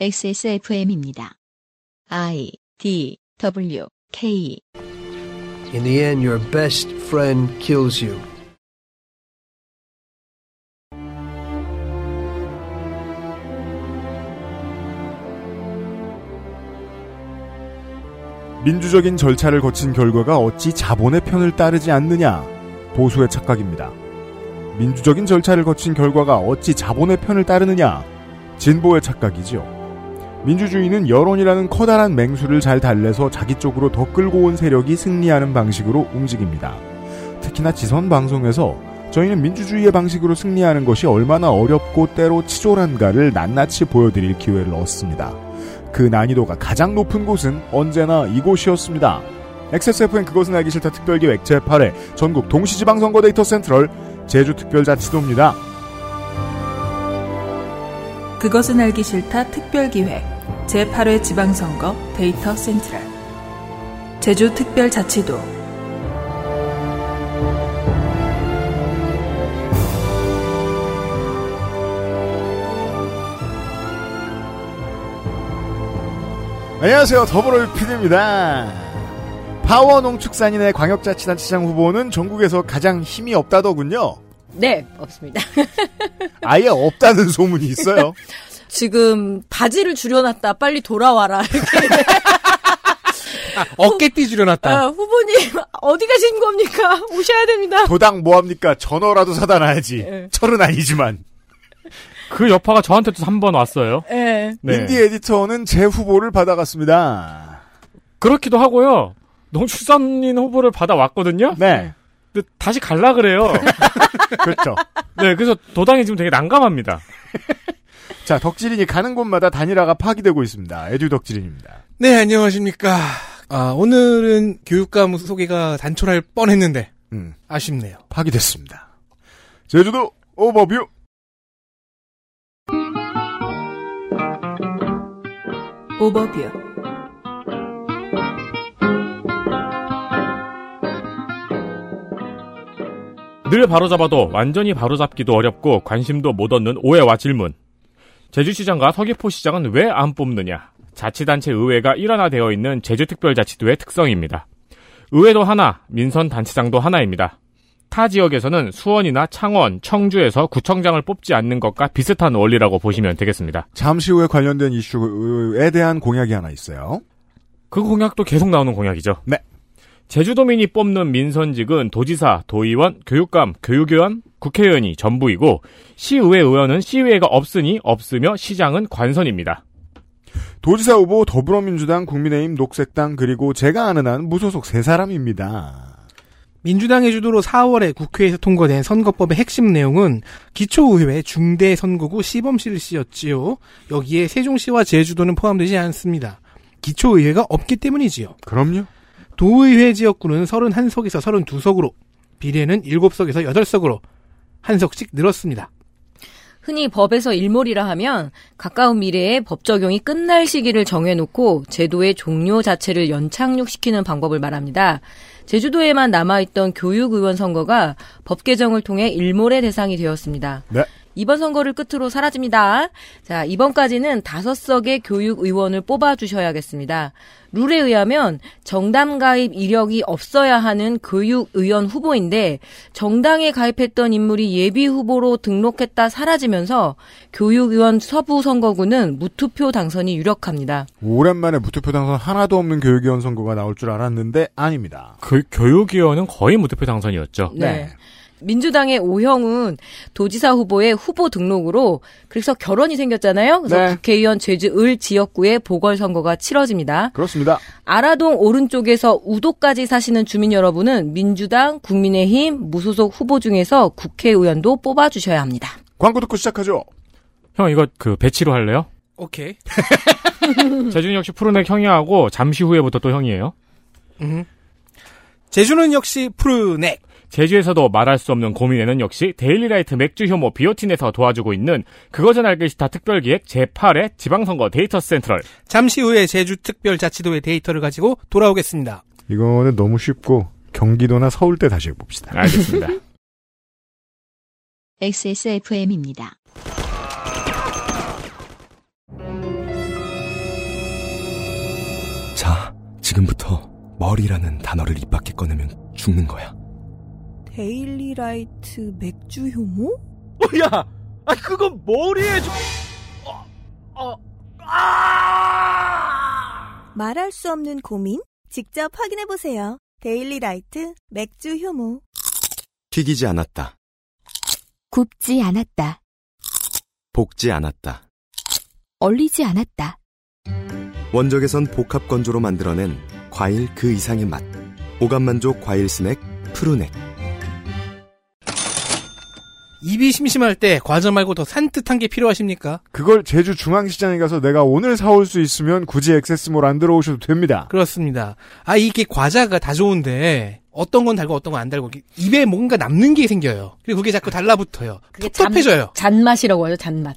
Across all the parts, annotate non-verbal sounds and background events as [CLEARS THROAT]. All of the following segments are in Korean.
XSFM입니다. I D W K In the end, your best friend kills you. 민주적인 절차를 거친 결과가 어찌 자본의 편을 따르지 않느냐? 보수의 착각입니다. 민주적인 절차를 거친 결과가 어찌 자본의 편을 따르느냐? 진보의 착각이지요. 민주주의는 여론이라는 커다란 맹수를 잘 달래서 자기 쪽으로 더 끌고 온 세력이 승리하는 방식으로 움직입니다. 특히나 지선 방송에서 저희는 민주주의의 방식으로 승리하는 것이 얼마나 어렵고 때로 치졸한가를 낱낱이 보여드릴 기회를 얻습니다. 그 난이도가 가장 높은 곳은 언제나 이곳이었습니다. XSFN 그것은 알기 싫다 특별기획 제8회 전국 동시지방선거 데이터 센트럴 제주특별자치도입니다. 그것은 알기 싫다 특별기획 제8회 지방선거 데이터 센트럴 제주 특별자치도 안녕하세요. 더불어 PD입니다. 파워 농축산인의 광역자치단체장 후보는 전국에서 가장 힘이 없다더군요. 네, 없습니다. [LAUGHS] 아예 없다는 소문이 있어요. 지금 바지를 줄여놨다. 빨리 돌아와라. 이렇게. [LAUGHS] 어깨띠 줄여놨다. 아, 후보님 어디 가신 겁니까? 오셔야 됩니다. 도당 뭐합니까? 전어라도 사다 놔야지. 예. 철은 아니지만. 그 여파가 저한테도 한 번 왔어요. 예. 네. 인디 에디터는 제 후보를 받아갔습니다. 그렇기도 하고요. 농축산인 후보를 받아왔거든요. 네. 근데 다시 갈라 그래요. [LAUGHS] 그렇죠. 네, 그래서 도당이 지금 되게 난감합니다. [LAUGHS] 자, 덕질인이 가는 곳마다 단일화가 파기되고 있습니다. 에듀 덕질인입니다. 네, 안녕하십니까. 아, 오늘은 교육감 소개가 단촐할 뻔했는데, 음, 아쉽네요. 파기됐습니다. 제주도 오버뷰. 오버뷰 늘 바로잡아도 완전히 바로잡기도 어렵고 관심도 못 얻는 오해와 질문. 제주시장과 서귀포시장은 왜 안 뽑느냐? 자치단체 의회가 일원화되어 있는 제주특별자치도의 특성입니다. 의회도 하나, 민선단체장도 하나입니다. 타 지역에서는 수원이나 창원, 청주에서 구청장을 뽑지 않는 것과 비슷한 원리라고 보시면 되겠습니다. 잠시 후에 관련된 이슈에 대한 공약이 하나 있어요. 그 공약도 계속 나오는 공약이죠. 네. 제주도민이 뽑는 민선직은 도지사, 도의원, 교육감, 교육위원, 국회의원이 전부이고 시의회 의원은 시의회가 없으니 없으며 시장은 관선입니다. 도지사 후보 더불어민주당, 국민의힘, 녹색당 그리고 제가 아는 한 무소속 세 사람입니다. 민주당의 주도로 4월에 국회에서 통과된 선거법의 핵심 내용은 기초의회 중대 선거구 시범 실시였지요. 여기에 세종시와 제주도는 포함되지 않습니다. 기초의회가 없기 때문이지요. 그럼요. 도의회 지역구는 31석에서 32석으로, 비례는 7석에서 8석으로 한 석씩 늘었습니다. 흔히 법에서 일몰이라 하면 가까운 미래에 법 적용이 끝날 시기를 정해놓고 제도의 종료 자체를 연착륙시키는 방법을 말합니다. 제주도에만 남아있던 교육의원 선거가 법 개정을 통해 일몰의 대상이 되었습니다. 네. 이번 선거를 끝으로 사라집니다. 자, 이번까지는 다섯 석의 교육 의원을 뽑아 주셔야겠습니다. 룰에 의하면 정당 가입 이력이 없어야 하는 교육 의원 후보인데 정당에 가입했던 인물이 예비 후보로 등록했다 사라지면서 교육 의원 서부 선거구는 무투표 당선이 유력합니다. 오랜만에 무투표 당선 하나도 없는 교육위원 선거가 나올 줄 알았는데 아닙니다. 그 교육위원은 거의 무투표 당선이었죠. 네. 민주당의 오형은 도지사 후보의 후보 등록으로 그래서 결혼이 생겼잖아요. 그래서 네. 국회의원 제주 을 지역구의 보궐선거가 치러집니다. 그렇습니다. 아라동 오른쪽에서 우도까지 사시는 주민 여러분은 민주당, 국민의힘, 무소속 후보 중에서 국회의원도 뽑아주셔야 합니다. 광고 듣고 시작하죠. 형 이거 그 배치로 할래요? 오케이. [LAUGHS] 제주는 역시 푸르넥 형이하고 잠시 후에부터 또 형이에요. 음. 제주는 역시 푸르넥. 제주에서도 말할 수 없는 고민에는 역시 데일리라이트 맥주 효모 비오틴에서 도와주고 있는 그것은 알기 싫다 특별기획 제8회 지방선거 데이터 센트럴. 잠시 후에 제주 특별자치도의 데이터를 가지고 돌아오겠습니다. 이거는 너무 쉽고 경기도나 서울 때 다시 해봅시다. 알겠습니다. [LAUGHS] XSFM입니다. 자, 지금부터 머리라는 단어를 입 밖에 꺼내면 죽는 거야. 데일리라이트 맥주 효모? 어, 야, 아 그건 머리에 좀. 어, 어, 아! 말할 수 없는 고민? 직접 확인해 보세요. 데일리라이트 맥주 효모. 튀기지 않았다. 굽지 않았다. 볶지 않았다. 얼리지 않았다. 원적외선 복합 건조로 만들어낸 과일 그 이상의 맛. 오감 만족 과일 스낵 푸르넥. 입이 심심할 때 과자 말고 더 산뜻한 게 필요하십니까? 그걸 제주 중앙시장에 가서 내가 오늘 사올 수 있으면 굳이 액세스몰 안 들어오셔도 됩니다. 그렇습니다. 아 이게 과자가 다 좋은데 어떤 건 달고 어떤 건 안 달고 입에 뭔가 남는 게 생겨요. 그리고 그게 자꾸 달라붙어요. 그게 잔, 텁텁해져요. 잔맛이라고 하죠, 잔맛.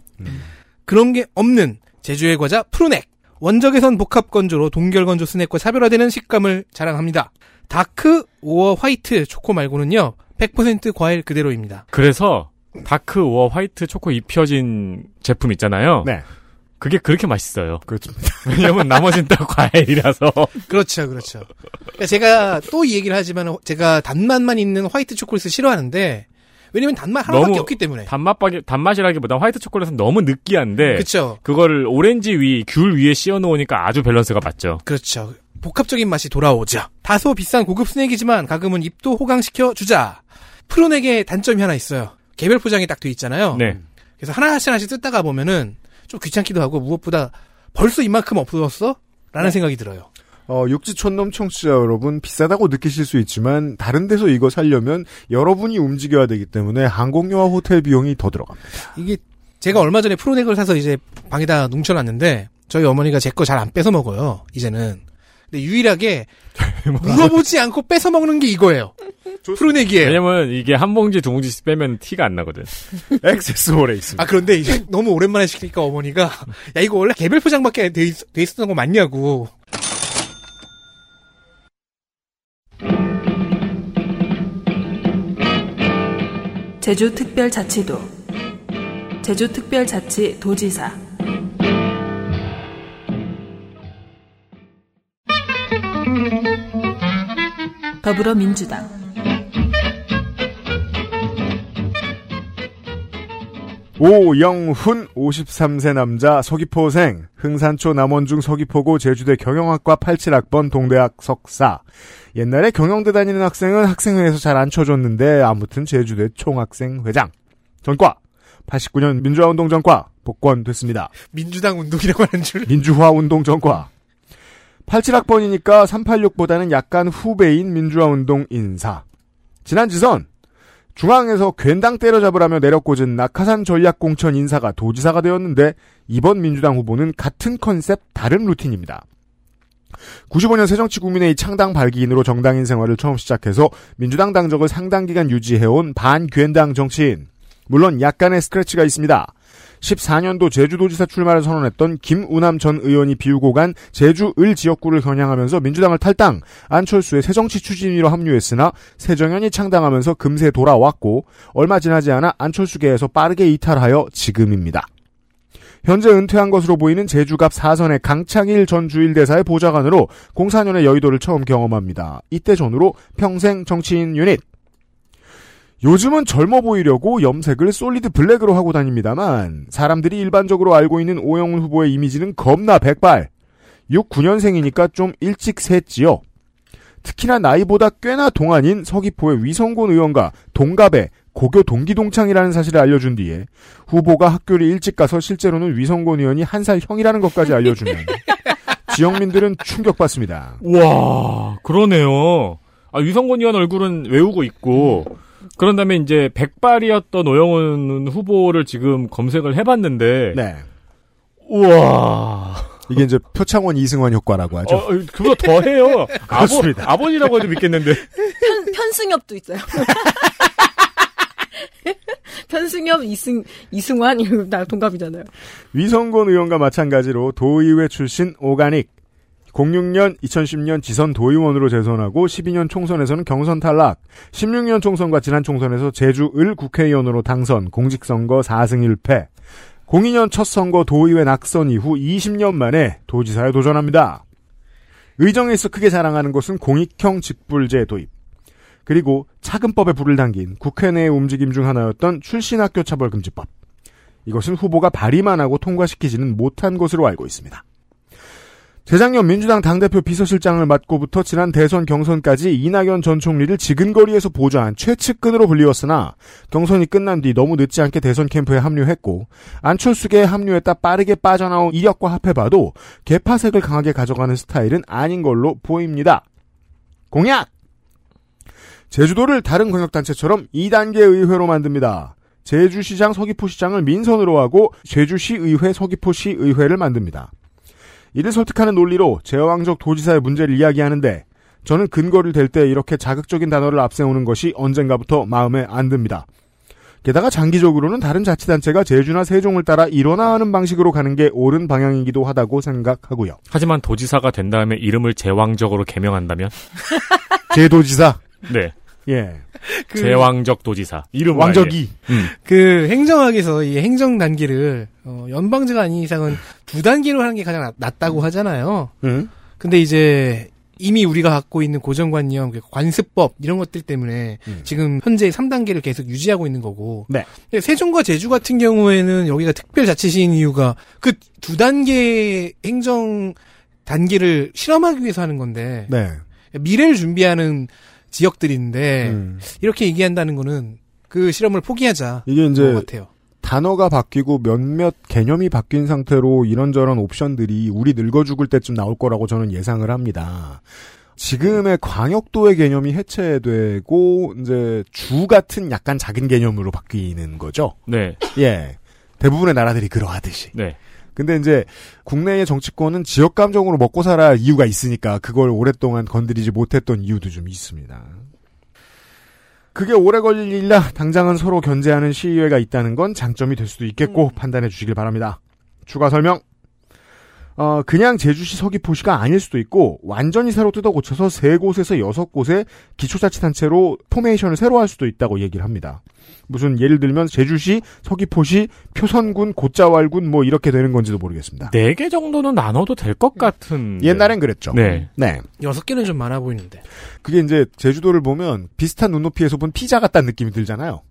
그런 게 없는 제주의 과자 푸르넥. 원적외선 복합 건조로 동결 건조 스낵과 차별화되는 식감을 자랑합니다. dark or white 초코 말고는요. 100% 과일 그대로입니다. 그래서 dark or white 초코 입혀진 제품 있잖아요. 네. 그게 그렇게 맛있어요. 그렇습니다. [LAUGHS] 왜냐면 나머진 다 과일이라서. 그렇죠, 그렇죠. 그러니까 제가 또 이 얘기를 하지만 제가 단맛만 있는 화이트 초콜릿을 싫어하는데 왜냐면 단맛 하나밖에 너무 없기 때문에. 단맛밖에 단맛이라기보다 화이트 초콜릿은 너무 느끼한데 그렇죠. 그거를 오렌지 위, 귤 위에 씌워 놓으니까 아주 밸런스가 맞죠. 그렇죠. 복합적인 맛이 돌아오죠. 다소 비싼 고급 스낵이지만 가끔은 입도 호강시켜 주자. 푸르넥의 단점이 하나 있어요. 개별 포장이 딱 돼 있잖아요. 네. 그래서 하나씩 하나씩 뜯다가 보면은 좀 귀찮기도 하고 무엇보다 벌써 이만큼 없어졌어? 라는 생각이 들어요. 어, 육지촌놈 청취자 여러분, 비싸다고 느끼실 수 있지만, 다른 데서 이거 살려면 여러분이 움직여야 되기 때문에 항공료와 호텔 비용이 더 들어갑니다. 이게 제가 얼마 전에 프로넥을 사서 이제 방에다 뭉쳐놨는데, 저희 어머니가 제 거 잘 안 뺏어 먹어요, 이제는. 근데 유일하게 [LAUGHS] 물어보지 않고 뺏어 먹는 게 이거예요. 프로넥이에요. 왜냐면 이게 한 봉지 두 봉지씩 빼면 티가 안 나거든. [LAUGHS] 액세스몰에 있습니다. 아 그런데 이제 너무 오랜만에 시키니까 어머니가 야 이거 원래 개별 포장밖에 돼, 있, 돼 있었던 거 맞냐고. 제주특별자치도 제주특별자치 도지사 더불어민주당 오영훈 53세 남자 서귀포생. 흥산초 남원중 서귀포고 제주대 경영학과 87학번 동대학 석사. 옛날에 경영대 다니는 학생은 학생회에서 잘 안 쳐줬는데 아무튼 제주대 총학생 회장. 전과. 89년 민주화운동 전과 복권됐습니다. 민주당 운동이라고 하는 줄. 민주화 운동 전과. 87학번이니까 386보다는 약간 후배인 민주화 운동 인사. 지난 지선 중앙에서 괜당 때려잡으라며 내려꽂은 낙하산 전략공천 인사가 도지사가 되었는데 이번 민주당 후보는 같은 컨셉 다른 루틴입니다. 95년 새정치국민회의 창당 발기인으로 정당인 생활을 처음 시작해서 민주당 당적을 상당 기간 유지해온 반괴당 정치인. 물론 약간의 스크래치가 있습니다. 14년도 제주도지사 출마를 선언했던 김우남 전 의원이 비우고 간 제주 을 지역구를 겨냥하면서 민주당을 탈당, 안철수의 새정치 추진위로 합류했으나 새정연이 창당하면서 금세 돌아왔고 얼마 지나지 않아 안철수계에서 빠르게 이탈하여 지금입니다. 현재 은퇴한 것으로 보이는 제주갑 사선의 강창일 전 주일대사의 보좌관으로 04년에 여의도를 처음 경험합니다. 이때 전후로 평생 정치인 유닛. 요즘은 젊어 보이려고 염색을 솔리드 블랙으로 하고 다닙니다만 사람들이 일반적으로 알고 있는 오영훈 후보의 이미지는 겁나 백발. 69년생이니까 좀 일찍 샜지요. 특히나 나이보다 꽤나 동안인 서귀포의 위성곤 의원과 동갑의 고교 동기동창이라는 사실을 알려준 뒤에 후보가 학교를 일찍 가서 실제로는 위성곤 의원이 한 살 형이라는 것까지 알려주면 [LAUGHS] 지역민들은 충격받습니다. 와 그러네요. 아, 유성곤 의원 얼굴은 외우고 있고 그런 다음에 이제 백발이었던 오영훈 후보를 지금 검색을 해봤는데 네. 우와 이게 이제 표창원 이승환 효과라고 하죠. 어, 그보다 더 해요. 아버. 아버지라고 해도 믿겠는데. 편, 편승엽도 있어요. [LAUGHS] 편승엽, 이승, 이승환, 이거 다 동갑이잖아요. 위성곤 의원과 마찬가지로 도의회 출신 오가닉. 06년, 2010년 지선 도의원으로 재선하고 12년 총선에서는 경선 탈락. 16년 총선과 지난 총선에서 제주 을 국회의원으로 당선, 공직선거 4승 1패. 02년 첫 선거 도의회 낙선 이후 20년 만에 도지사에 도전합니다. 의정에 있어 크게 자랑하는 것은 공익형 직불제 도입. 그리고 차근법에 불을 당긴 국회 내의 움직임 중 하나였던 출신 학교 차별금지법. 이것은 후보가 발의만 하고 통과시키지는 못한 것으로 알고 있습니다. 재작년 민주당 당대표 비서실장을 맡고부터 지난 대선 경선까지 이낙연 전 총리를 지근거리에서 보좌한 최측근으로 불리웠으나 경선이 끝난 뒤 너무 늦지 않게 대선 캠프에 합류했고 안철수계에 합류했다 빠르게 빠져나온 이력과 합해봐도 개파색을 강하게 가져가는 스타일은 아닌 걸로 보입니다. 공약! 제주도를 다른 광역단체처럼 2단계 의회로 만듭니다. 제주시장 서귀포시장을 민선으로 하고 제주시의회 서귀포시의회를 만듭니다. 이를 설득하는 논리로 제왕적 도지사의 문제를 이야기하는데 저는 근거를 댈 때 이렇게 자극적인 단어를 앞세우는 것이 언젠가부터 마음에 안 듭니다. 게다가 장기적으로는 다른 자치단체가 제주나 세종을 따라 일원화하는 방식으로 가는 게 옳은 방향이기도 하다고 생각하고요. 하지만 도지사가 된 다음에 이름을 제왕적으로 개명한다면? [LAUGHS] 제도지사. 네. 예. 그- 제왕적 도지사. 이름 왕적이. 음. 그 행정학에서 이 행정 단계를 어, 연방제가 아닌 이상은 두 단계로 하는 게 가장 낫- 낫다고 하잖아요. 응? 근데 이제 이미 우리가 갖고 있는 고정관념, 그 관습법 이런 것들 때문에 지금 현재 3단계를 계속 유지하고 있는 거고. 네. 세종과 제주 같은 경우에는 여기가 특별자치시인 이유가 그 두 단계 행정 단계를 실험하기 위해서 하는 건데 네. 미래를 준비하는 지역들인데 음. 이렇게 얘기한다는 거는 그 실험을 포기하자. 이게 이제 것 같아요. 단어가 바뀌고 몇몇 개념이 바뀐 상태로 이런저런 옵션들이 우리 늙어 죽을 때쯤 나올 거라고 저는 예상을 합니다. 지금의 광역도의 개념이 해체되고 이제 주 같은 약간 작은 개념으로 바뀌는 거죠. 네. 예. 대부분의 나라들이 그러하듯이. 네. 근데 이제 국내의 정치권은 지역 감정으로 먹고 살아야 이유가 있으니까 그걸 오랫동안 건드리지 못했던 이유도 좀 있습니다. 그게 오래 걸릴 일이라 당장은 서로 견제하는 시의회가 있다는 건 장점이 될 수도 있겠고 판단해 주시길 바랍니다. 추가 설명. 어, 그냥 제주시 서귀포시가 아닐 수도 있고 완전히 새로 뜯어 고쳐서 세 곳에서 여섯 곳의 기초자치단체로 포메이션을 새로 할 수도 있다고 얘기를 합니다. 무슨 예를 들면 제주시, 서귀포시, 표선군, 곶자왈군 뭐 이렇게 되는 건지도 모르겠습니다. 네 개 정도는 나눠도 될 것 같은. 옛날엔 그랬죠. 네. 네. 여섯 개는 좀 많아 보이는데. 그게 이제 제주도를 보면 비슷한 눈높이에서 본 피자 같다는 느낌이 들잖아요.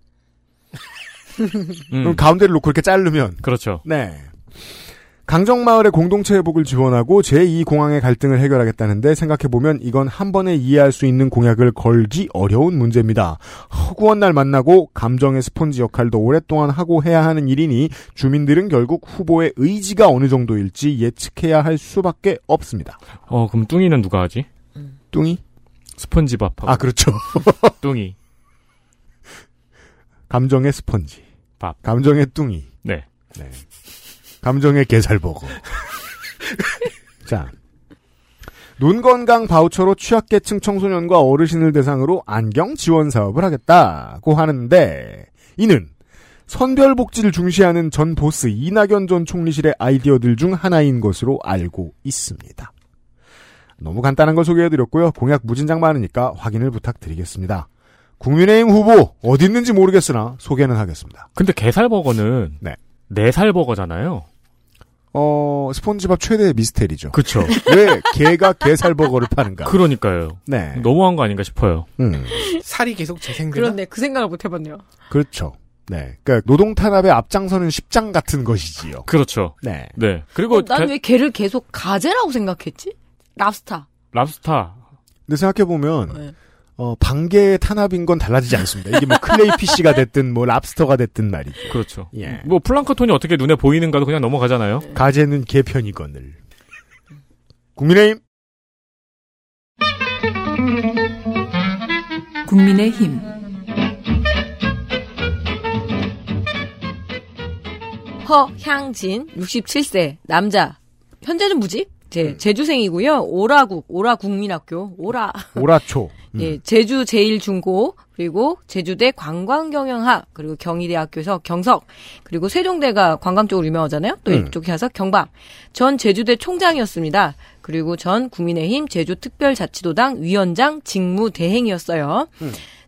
그럼 가운데를 놓고 이렇게 자르면 음. 그렇죠. 네. 강정마을의 공동체 회복을 지원하고 제2공항의 갈등을 해결하겠다는데 생각해보면 이건 한 번에 이해할 수 있는 공약을 걸기 어려운 문제입니다. 허구한 날 만나고 감정의 스폰지 역할도 오랫동안 하고 해야 하는 일이니 주민들은 결국 후보의 의지가 어느 정도일지 예측해야 할 수밖에 없습니다. 어, 그럼 뚱이는 누가 하지? 뚱이? 스펀지밥하고. 아, 그렇죠. [LAUGHS] 뚱이. 감정의 스펀지. 밥. 감정의 뚱이. 네. 네. 감정의 게살버거. [LAUGHS] 자. 눈 건강 바우처로 취약계층 청소년과 어르신을 대상으로 안경 지원 사업을 하겠다고 하는데 이는 선별복지를 중시하는 전 보스 이낙연 전 총리실의 아이디어들 중 하나인 것으로 알고 있습니다. 너무 간단한 걸 소개해드렸고요. 공약 무진장 많으니까 확인을 부탁드리겠습니다. 국민의힘 후보 어디 있는지 모르겠으나 소개는 하겠습니다. 근데 게살버거는 네. 네살버거잖아요. 어, 스폰지밥 최대의 미스테리죠. 그쵸. [LAUGHS] 왜 개가 게살버거를 파는가? 그러니까요. 네. 너무한 거 아닌가 싶어요. 음, 살이 계속 재생되나? 그런데 그 생각을 못 해봤네요. 그렇죠. 네. 그러니까 노동 탄압에 앞장서는 십장 같은 것이지요. 그렇죠. 네. 네. 그리고 난 게- 왜 걔를 계속 가재라고 생각했지? 랍스타. 랍스타. 근데 생각해 보면, 네. 어, 반개의 탄압인 건 달라지지 않습니다. 이게 뭐 crayfish가 됐든 뭐 랍스터가 됐든 말이죠. 그렇죠. 예. 뭐 플랑크톤이 어떻게 눈에 보이는가도 그냥 넘어가잖아요. 가재는 게 편이거늘. 국민의힘 국민의 힘. 허향진 67세 남자 현재는 무직 제 제주생이고요 오라국 오라 국민학교 오라 오라초. [LAUGHS] 음. 예 제주 제일중고 그리고 제주대 관광경영학 그리고 경희대학교에서 경석 그리고 세종대가 관광 쪽으로 유명하잖아요 또 음. 이쪽 해서 경박 전 제주대 총장이었습니다 그리고 전 국민의힘 제주특별자치도당 위원장 직무대행이었어요.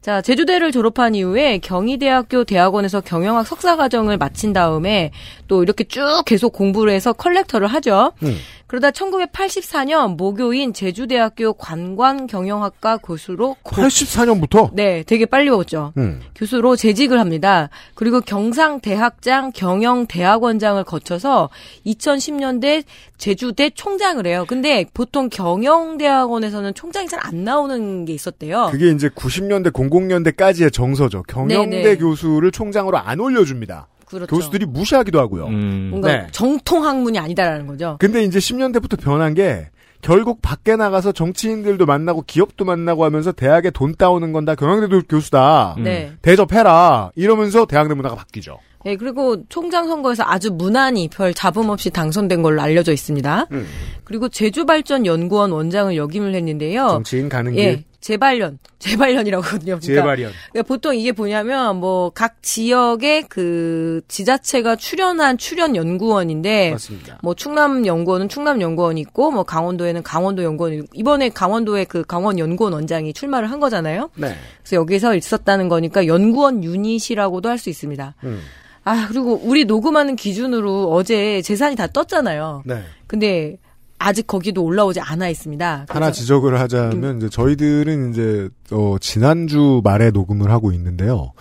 자, 제주대를 졸업한 이후에 경희대학교 대학원에서 경영학 석사 과정을 마친 다음에 또 이렇게 쭉 계속 공부를 해서 컬렉터를 하죠. 음. 그러다 1984년 모교인 제주대학교 관광경영학과 교수로 84년부터? 네, 되게 빨리 먹었죠. 음. 교수로 재직을 합니다. 그리고 경상대학장 경영대학원장을 거쳐서 2010년대 제주대 총장을 해요. 근데 보통 경영대학원에서는 총장이 잘 안 나오는 게 있었대요. 그게 이제 90년대, 00년대까지의 정서죠. 경영대 네네. 교수를 총장으로 안 올려줍니다. 그렇죠. 교수들이 무시하기도 하고요. 뭔가 네. 정통 학문이 아니다라는 거죠. 근데 이제 10년대부터 변한 게 결국 밖에 나가서 정치인들도 만나고 기업도 만나고 하면서 대학에 돈 따오는 건 다 경영대 교수다. 네. 대접해라. 이러면서 대학내 문화가 바뀌죠. 네, 그리고 총장 선거에서 아주 무난히 별 잡음 없이 당선된 걸로 알려져 있습니다. 음. 그리고 제주발전연구원 원장을 역임을 했는데요. 정치인 가는 길. 예, 재발련, 재발련이라고 하거든요. 그러니까 재발련. 그러니까 보통 이게 뭐냐면 뭐 각 지역의 그 지자체가 출연한 출연 연구원인데 맞습니다. 뭐 충남 연구원은 충남 연구원이 있고 뭐 강원도에는 강원도 연구원이 이번에 강원도에 그 강원 연구원 원장이 출마를 한 거잖아요. 네. 그래서 여기서 있었다는 거니까 연구원 유닛이라고도 할 수 있습니다. 음. 아, 그리고 우리 녹음하는 기준으로 어제 재산이 다 떴잖아요. 네. 근데 아직 거기도 올라오지 않아 있습니다. 하나 지적을 하자면 이제 저희들은 이제 어 지난주 말에 녹음을 하고 있는데요.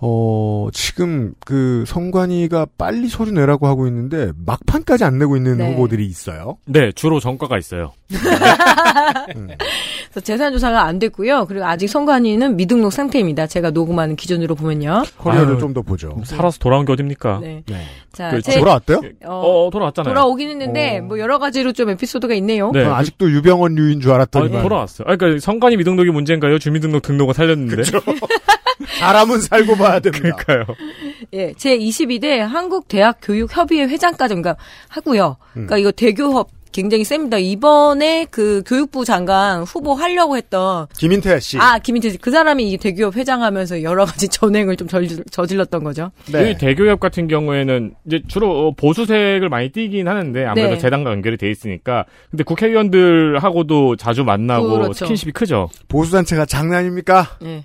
어 지금 그 성관이가 빨리 소리 내라고 하고 있는데 막판까지 안 내고 있는 네. 후보들이 있어요. 네, 주로 전과가 있어요. [LAUGHS] 그래서 재산 조사가 안 됐고요. 그리고 아직 선관위는 미등록 상태입니다. 제가 녹음하는 기준으로 보면요. 커리어를 좀 더 보죠. 살아서 돌아온 게 어딥니까? 네. 네. 자, 그 제- 돌아왔대요? 어, 어, 돌아왔잖아요. 돌아오긴 했는데 뭐 여러 가지로 좀 에피소드가 있네요. 네. 아직도 유병헌류인 줄 아니, 알았더니만 돌아왔어요. 아, 그러니까 성관이 미등록이 문제인가요? 주민등록 등록은 살렸는데. [LAUGHS] 사람은 살고 봐야 됩니다. 그러니까요. 예, 제 22대 한국 대학 교육 협의회 회장까지 그러니까 하고요. 음. 그러니까 이거 대교협 굉장히 셉니다. 이번에 그 교육부 장관 후보 하려고 했던 김인태 씨. 아 김인태 씨. 그 사람이 이 대교협 회장하면서 여러 가지 [LAUGHS] 전횡을 좀 저질, 저질렀던 거죠. 네. 이 대교협 같은 경우에는 이제 주로 어, 보수색을 많이 띠긴 하는데 아무래도 네. 재단과 연결이 돼 있으니까 근데 국회의원들하고도 자주 만나고 그렇죠. 스킨십이 크죠. 보수단체가 장난입니까? 예.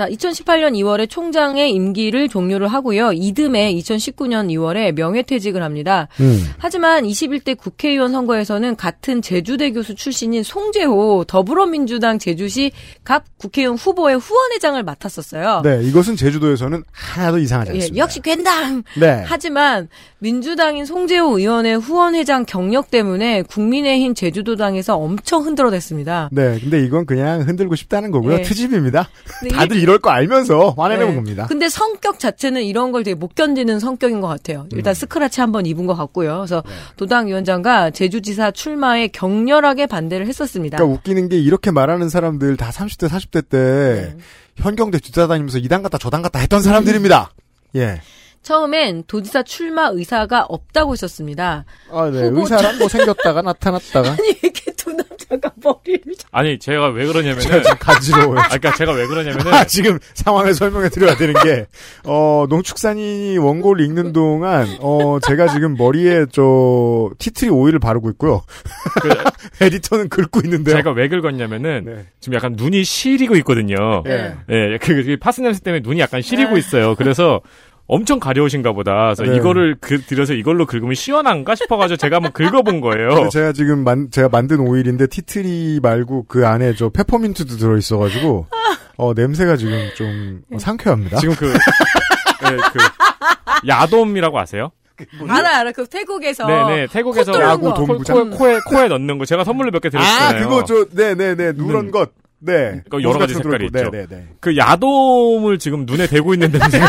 자, 2018년 2월에 총장의 임기를 종료를 하고요. 이듬해 2019년 2월에 명예퇴직을 합니다. 음. 하지만 21대 국회의원 선거에서는 같은 제주대 교수 출신인 송재호 더불어민주당 제주시 갑 국회의원 후보의 후원회장을 맡았었어요. 네, 이것은 제주도에서는 하나도 이상하지 예, 않습니다. 역시 괜당. 네. 하지만 민주당인 송재호 의원의 후원회장 경력 때문에 국민의힘 제주도당에서 엄청 흔들어댔습니다. 네, 근데 이건 그냥 흔들고 싶다는 거고요. 예. 트집입니다. 다들 이럴 거 알면서 화내는 네. 겁니다. 근데 성격 자체는 이런 걸 되게 못 견디는 성격인 것 같아요. 음. 일단 스크라치 한 번 입은 것 같고요. 그래서 네. 도당위원장과 제주지사 출마에 격렬하게 반대를 했었습니다. 그러니까 웃기는 게 이렇게 말하는 사람들 다 30대, 40대 때 네. 현경대 뒤따다니면서 이당 갔다 저당 갔다 했던 사람들입니다. [LAUGHS] 예. 처음엔 도지사 출마 의사가 없다고 했었습니다. 아, 네. 후보 의사란 뭐 생겼다가 나타났다가. [LAUGHS] 아니 이렇게 두 남자가 머리를 아니 제가 왜 그러냐면은 제가 지금 간지러워요. 아, 그러니까 제가 왜 그러냐면은 아, 지금 상황을 설명해 드려야 되는 게, 어, 농축산인이 원고를 읽는 동안, 어, 제가 지금 머리에 저, 티트리 오일을 바르고 있고요. [LAUGHS] 에디터는 긁고 있는데요. 제가 왜 긁었냐면은 네. 지금 약간 눈이 시리고 있거든요. 예. 예, 그, 그 파스 냄새 때문에 눈이 약간 시리고 아. 있어요. 그래서 엄청 가려우신가 보다. 그래서 네. 이거를 그, 들여서 이걸로 긁으면 시원한가 싶어가지고 제가 한번 긁어본 거예요. 제가 지금 만, 제가 만든 오일인데 티트리 말고 그 안에 저 페퍼민트도 들어있어가지고, 어, 냄새가 지금 좀 어, 상쾌합니다. 지금 그, 예, 그, 야돔이라고 아세요? 알아 알아 그 태국에서 네네, 태국에서 코 뚫는 야구 거. 돈- 코, 동부장? 코 에, 코에, 코에 넣는 거. 제가 선물로 몇개 아, 드렸잖아요. 그거 저, 네네네, 누런 음. 것. 네. 그거 여러 가지 색깔이 있죠. 네 네 네. 그 야돔을 지금 눈에 대고 있는 냄새가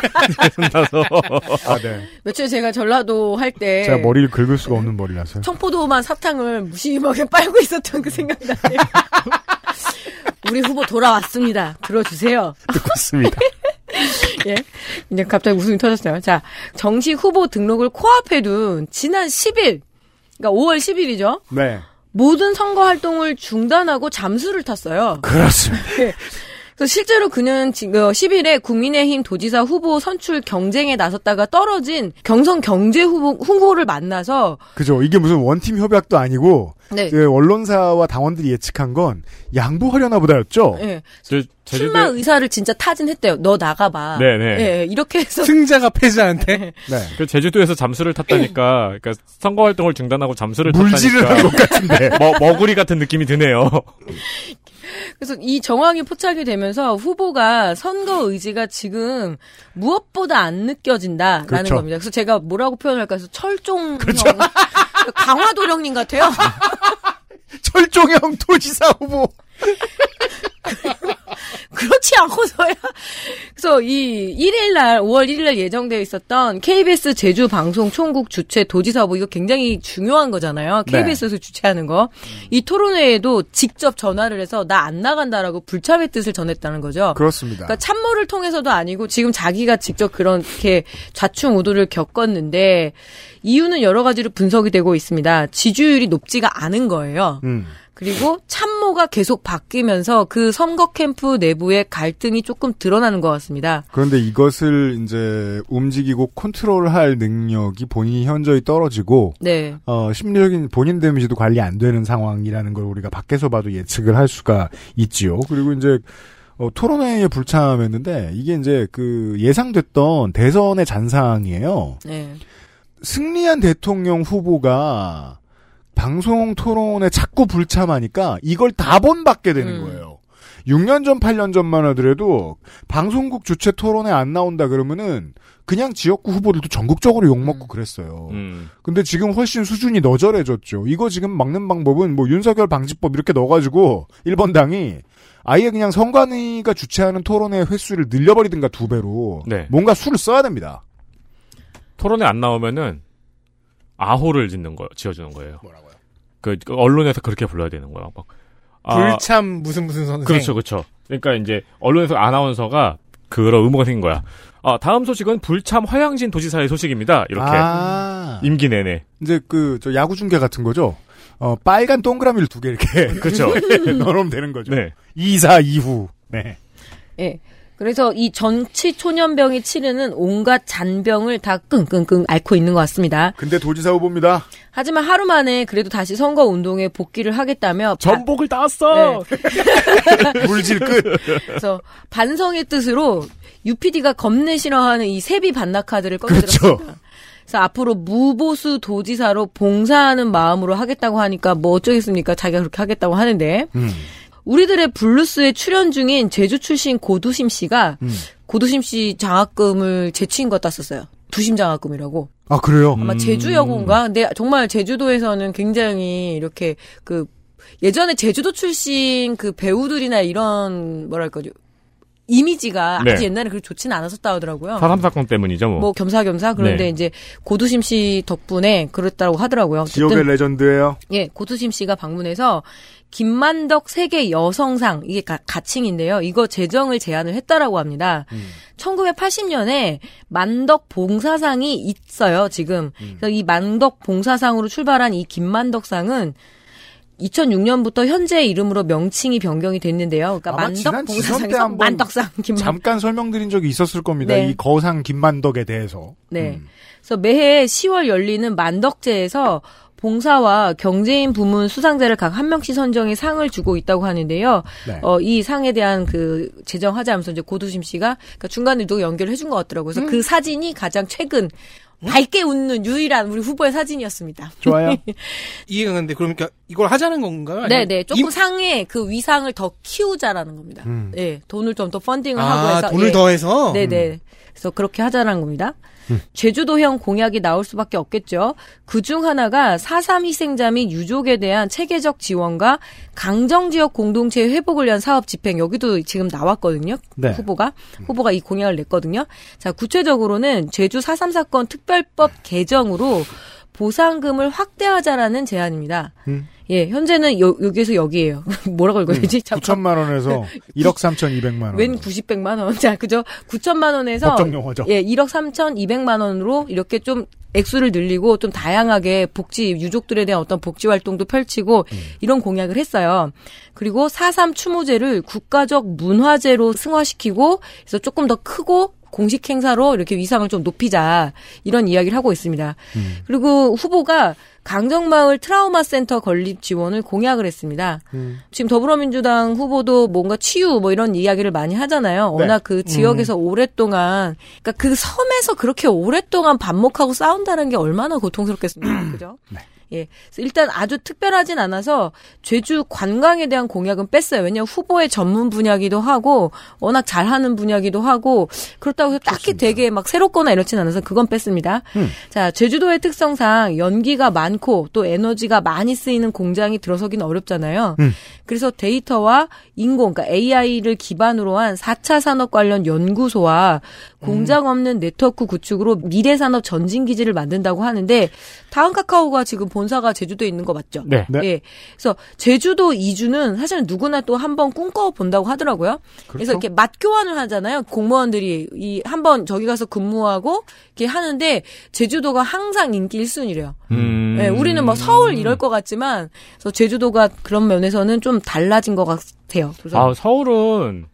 나서. [LAUGHS] [LAUGHS] 아, 네. 며칠 제가 전라도 할 때 제가 머리를 긁을 수가 없는 머리라서요. 청포도만 사탕을 무심하게 [LAUGHS] 빨고 있었던 그 생각이 나네요. 우리 후보 돌아왔습니다. 들어주세요. 듣고 있습니다. 예. 이제 갑자기 웃음이 터졌어요. 자, 정식 후보 등록을 코앞에 둔 지난 10일, 그러니까 5월 10일이죠. 네. 모든 선거 활동을 중단하고 잠수를 탔어요. 그렇습니다. 그래서 실제로 그는 지금 10일에 국민의힘 도지사 후보 선출 경쟁에 나섰다가 떨어진 경선 경제 후보 후보를 만나서 그죠. 이게 무슨 원팀 협약도 아니고 네. 그 언론사와 당원들이 예측한 건 양보하려나 보다였죠. 예. 저, 출마 의사를 진짜 타진했대요. 너 나가봐. 네네. 예, 이렇게 해서 승자가 패자한테 네. 그 제주도에서 잠수를 탔다니까, 그러니까 선거 활동을 중단하고 잠수를 물질을 탔다니까. 한것 같은데. [LAUGHS] 뭐, 머구리 같은 느낌이 드네요. [LAUGHS] 그래서 이 정황이 포착이 되면서 후보가 선거 의지가 지금 무엇보다 안 느껴진다라는 그렇죠. 겁니다. 그래서 제가 뭐라고 표현할까 해서 철종 그렇죠. 형, [LAUGHS] 강화도령님 같아요. [LAUGHS] 철종형 도지사 후보. [LAUGHS] 그렇지 않고서야. 그래서 이 1일날 5월 1일날 예정되어 있었던 KBS 제주 방송 총국 주최 도지사 후보 이거 굉장히 중요한 거잖아요. 네. KBS에서 주최하는 거. 이 토론회에도 직접 전화를 해서 나 안 나간다라고 불참의 뜻을 전했다는 거죠. 그렇습니다. 그러니까 참모를 통해서도 아니고 지금 자기가 직접 그렇게 좌충우돌을 겪었는데 이유는 여러 가지로 분석이 되고 있습니다. 지지율이 높지가 않은 거예요. 음. 그리고 참모가 계속 바뀌면서 그 선거 캠프 내부의 갈등이 조금 드러나는 것 같습니다. 그런데 이것을 이제 움직이고 컨트롤할 능력이 본인이 현저히 떨어지고 네. 어, 심리적인 본인 데미지도 관리 안 되는 상황이라는 걸 우리가 밖에서 봐도 예측을 할 수가 있지요. 그리고 이제 어, 토론회에 불참했는데 이게 이제 그 예상됐던 대선의 잔상이에요. 네. 승리한 대통령 후보가 방송 토론에 자꾸 불참하니까 이걸 다 본받게 되는 음. 거예요. 6년 전, 8년 전만 하더라도 방송국 주최 토론에 안 나온다 그러면은 그냥 지역구 후보들도 전국적으로 욕먹고 그랬어요. 음. 근데 지금 훨씬 수준이 너절해졌죠. 이거 지금 막는 방법은 뭐 윤석열 방지법 이렇게 넣어가지고 1번 당이 아예 그냥 선관위가 주최하는 토론회 횟수를 늘려버리든가 두 배로 네. 뭔가 수를 써야 됩니다. 토론에 안 나오면은 아호를 짓는 거예요. 지어주는 거예요. 그, 그 언론에서 그렇게 불러야 되는 거야. 막 아, 불참 무슨 무슨 선생. 그렇죠, 그렇죠. 그러니까 이제 언론에서 아나운서가 그런 의무가 생긴 거야. 아, 다음 소식은 불참 화양진 도지사의 소식입니다. 이렇게 아. 임기 내내. 이제 그 저 야구 중계 같은 거죠. 어 빨간 동그라미를 두 개 이렇게 그렇죠. [LAUGHS] 넣으면 되는 거죠. 네. 이사 이후. 네. 예. 그래서 이 전치 초년병이 치르는 온갖 잔병을 다 끙끙끙 앓고 있는 것 같습니다. 근데 도지사 후보입니다. 하지만 하루 만에 그래도 다시 선거 운동에 복귀를 하겠다며 바- 전복을 땄어. 네. [LAUGHS] 물질 끝. 그래서 반성의 뜻으로 UPD가 겁내 싫어하는 이 세비 반납 카드를 그렇죠. 꺼내들었습니다. 그래서 앞으로 무보수 도지사로 봉사하는 마음으로 하겠다고 하니까 뭐 어쩌겠습니까? 자기가 그렇게 하겠다고 하는데 음. 우리들의 블루스에 출연 중인 제주 출신 고두심 씨가 음. 고두심 씨 장학금을 제치인 것 땄었어요. 두심 장학금이라고. 아 그래요. 아마 제주 여고인가? 근데 정말 제주도에서는 굉장히 이렇게 그 예전에 제주도 출신 그 배우들이나 이런 뭐랄까 이미지가 네. 아주 옛날에 그렇게 좋지는 않았었다 하더라고요. 사삼 사건 때문이죠, 뭐. 뭐 겸사겸사 그런데 네. 이제 고두심 씨 덕분에 그랬다고 하더라고요. 지역의 어쨌든 레전드예요. 예, 고두심 씨가 방문해서 김만덕 세계 여성상 이게 가, 가칭인데요. 이거 제정을 제안을 했다라고 합니다. 1980년에 만덕 봉사상이 있어요. 지금 그래서 이 만덕 봉사상으로 출발한 이 김만덕상은 2006년부터 현재 이름으로 명칭이 변경이 됐는데요. 그러니까 만덕 봉사상에서 만덕상 김만 잠깐 설명드린 적이 있었을 겁니다. 네. 이 거상 김만덕에 대해서. 네. 음. 그래서 매해 10월 열리는 만덕제에서 봉사와 경제인 부문 수상자를 각 한 명씩 선정해 상을 주고 있다고 하는데요. 네. 어, 이 상에 대한 그 제정하자 하면서 이제 고두심 씨가 그러니까 중간에 누가 연결을 해준 것 같더라고요. 그래서 그 사진이 가장 최근 밝게 웃는 유일한 우리 후보의 사진이었습니다. 좋아요. [LAUGHS] 이해가 근데 그러니까 이걸 하자는 건가요? 아니면 네네. 조금 임- 상에 그 위상을 더 키우자라는 겁니다. 음. 네. 돈을 좀 더 펀딩을 아, 하고 해서. 돈을 예. 더해서? 네네. 그래서 그렇게 하자는 겁니다. 음. 제주도형 공약이 나올 수밖에 없겠죠. 그중 하나가 4.3 희생자 및 유족에 대한 체계적 지원과 강정지역 공동체 회복을 위한 사업 집행 여기도 지금 나왔거든요. 네. 후보가 후보가 이 공약을 냈거든요. 자 구체적으로는 제주 4.3 사건 특별법 개정으로 보상금을 확대하자라는 제안입니다. 음. 예, 현재는 여, 여기에서 여기에요. [LAUGHS] 뭐라고 읽어야 되지? 잠깐. 9천만 원에서 [LAUGHS] 1억 3,200만 원. 웬 90백만 원? [LAUGHS] 자, 그죠? 9천만 원에서 법정 용어죠. 예, 1억 3천 2백만 원으로 이렇게 좀 액수를 늘리고 좀 다양하게 복지 유족들에 대한 어떤 복지 활동도 펼치고 이런 공약을 했어요. 그리고 4.3 추모제를 국가적 문화제로 승화시키고 그래서 조금 더 크고 공식 행사로 이렇게 위상을 좀 높이자 이런 이야기를 하고 있습니다. 그리고 후보가 강정마을 트라우마 센터 건립 지원을 공약을 했습니다. 지금 더불어민주당 후보도 뭔가 치유 뭐 이런 이야기를 많이 하잖아요. 워낙 그 지역에서 오랫동안 그러니까 그 섬에서 그렇게 오랫동안 반목하고 싸운다는 게 얼마나 고통스럽겠습니까. 그죠? 예. 일단 아주 특별하진 않아서 제주 관광에 대한 공약은 뺐어요. 왜냐하면 후보의 전문 분야기도 하고 워낙 잘하는 분야기도 하고 그렇다고 해서 딱히 되게 막 새롭거나 이렇진 않아서 그건 뺐습니다. 자, 제주도의 특성상 연기가 많고 또 에너지가 많이 쓰이는 공장이 들어서긴 어렵잖아요. 그래서 데이터와 인공, 그러니까 AI를 기반으로 한 4차 산업 관련 연구소와 공장 없는 네트워크 구축으로 미래 산업 전진 기지를 만든다고 하는데 다음 카카오가 지금 본 사가 제주도에 있는 거 맞죠? 네. 예. 그래서 제주도 이주는 사실 누구나 또 한 번 꿈꿔 본다고 하더라고요. 그래서 이렇게 맛 교환을 하잖아요. 공무원들이 이 한 번 저기 가서 근무하고 이렇게 하는데 제주도가 항상 인기 1순위래요. 음. 예, 우리는 뭐 서울 이럴 것 같지만 그래서 제주도가 그런 면에서는 좀 달라진 것 같아요. 그래서 아, 서울은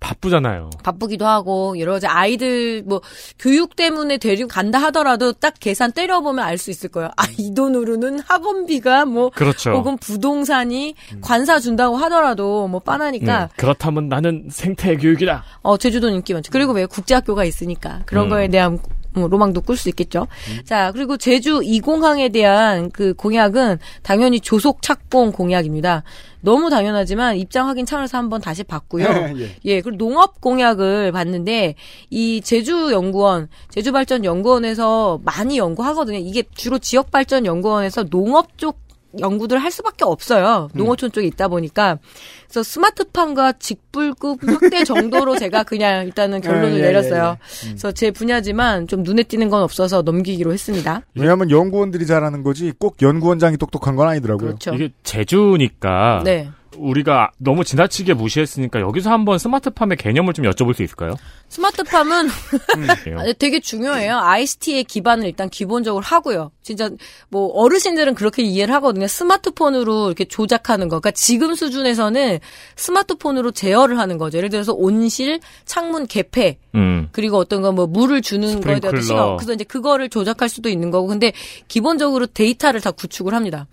바쁘잖아요. 바쁘기도 하고 여러 가지 아이들 뭐 교육 때문에 데리고 간다 하더라도 딱 계산 때려보면 알 수 있을 거예요. 아 이 돈으로는 학원비가 뭐 그렇죠. 혹은 부동산이 관사 준다고 하더라도 뭐 빤하니까 음, 그렇다면 나는 생태 교육이다. 어 제주도 인기 많죠. 그리고 왜 국제학교가 있으니까 그런 음. 거에 대한 뭐 로망도 꿀 수 있겠죠. 자 그리고 제주 2공항에 대한 그 공약은 당연히 조속 착공 공약입니다. 너무 당연하지만 입장 확인 차원에서 한번 다시 봤고요. [LAUGHS] 예, 그리고 농업 공약을 봤는데 이 제주 연구원, 제주 발전 연구원에서 많이 연구하거든요. 이게 주로 지역 발전 연구원에서 농업 쪽 연구들 할 수밖에 없어요. 농어촌 쪽에 있다 보니까. 그래서 스마트팜과 직불급 확대 정도로 [LAUGHS] 제가 그냥 일단은 결론을 예, 예, 내렸어요. 예, 그래서 제 분야지만 좀 눈에 띄는 건 없어서 넘기기로 했습니다. 왜냐하면 연구원들이 잘하는 거지 꼭 연구원장이 똑똑한 건 아니더라고요. 그렇죠. 이게 제주니까 네. 우리가 너무 지나치게 무시했으니까 여기서 한번 스마트팜의 개념을 좀 여쭤볼 수 있을까요? 스마트팜은 [LAUGHS] 예. 아, 되게 중요해요. ICT의 기반을 일단 기본적으로 하고요. 진짜 뭐 어르신들은 그렇게 이해를 하거든요. 스마트폰으로 이렇게 조작하는 거. 그러니까 지금 수준에서는 스마트폰으로 제어를 하는 거죠. 예를 들어서 온실, 창문 개폐, 음. 그리고 어떤 거 뭐 물을 주는 거에 대한. 시각. 그래서 이제 그거를 조작할 수도 있는 거고. 근데 기본적으로 데이터를 다 구축을 합니다.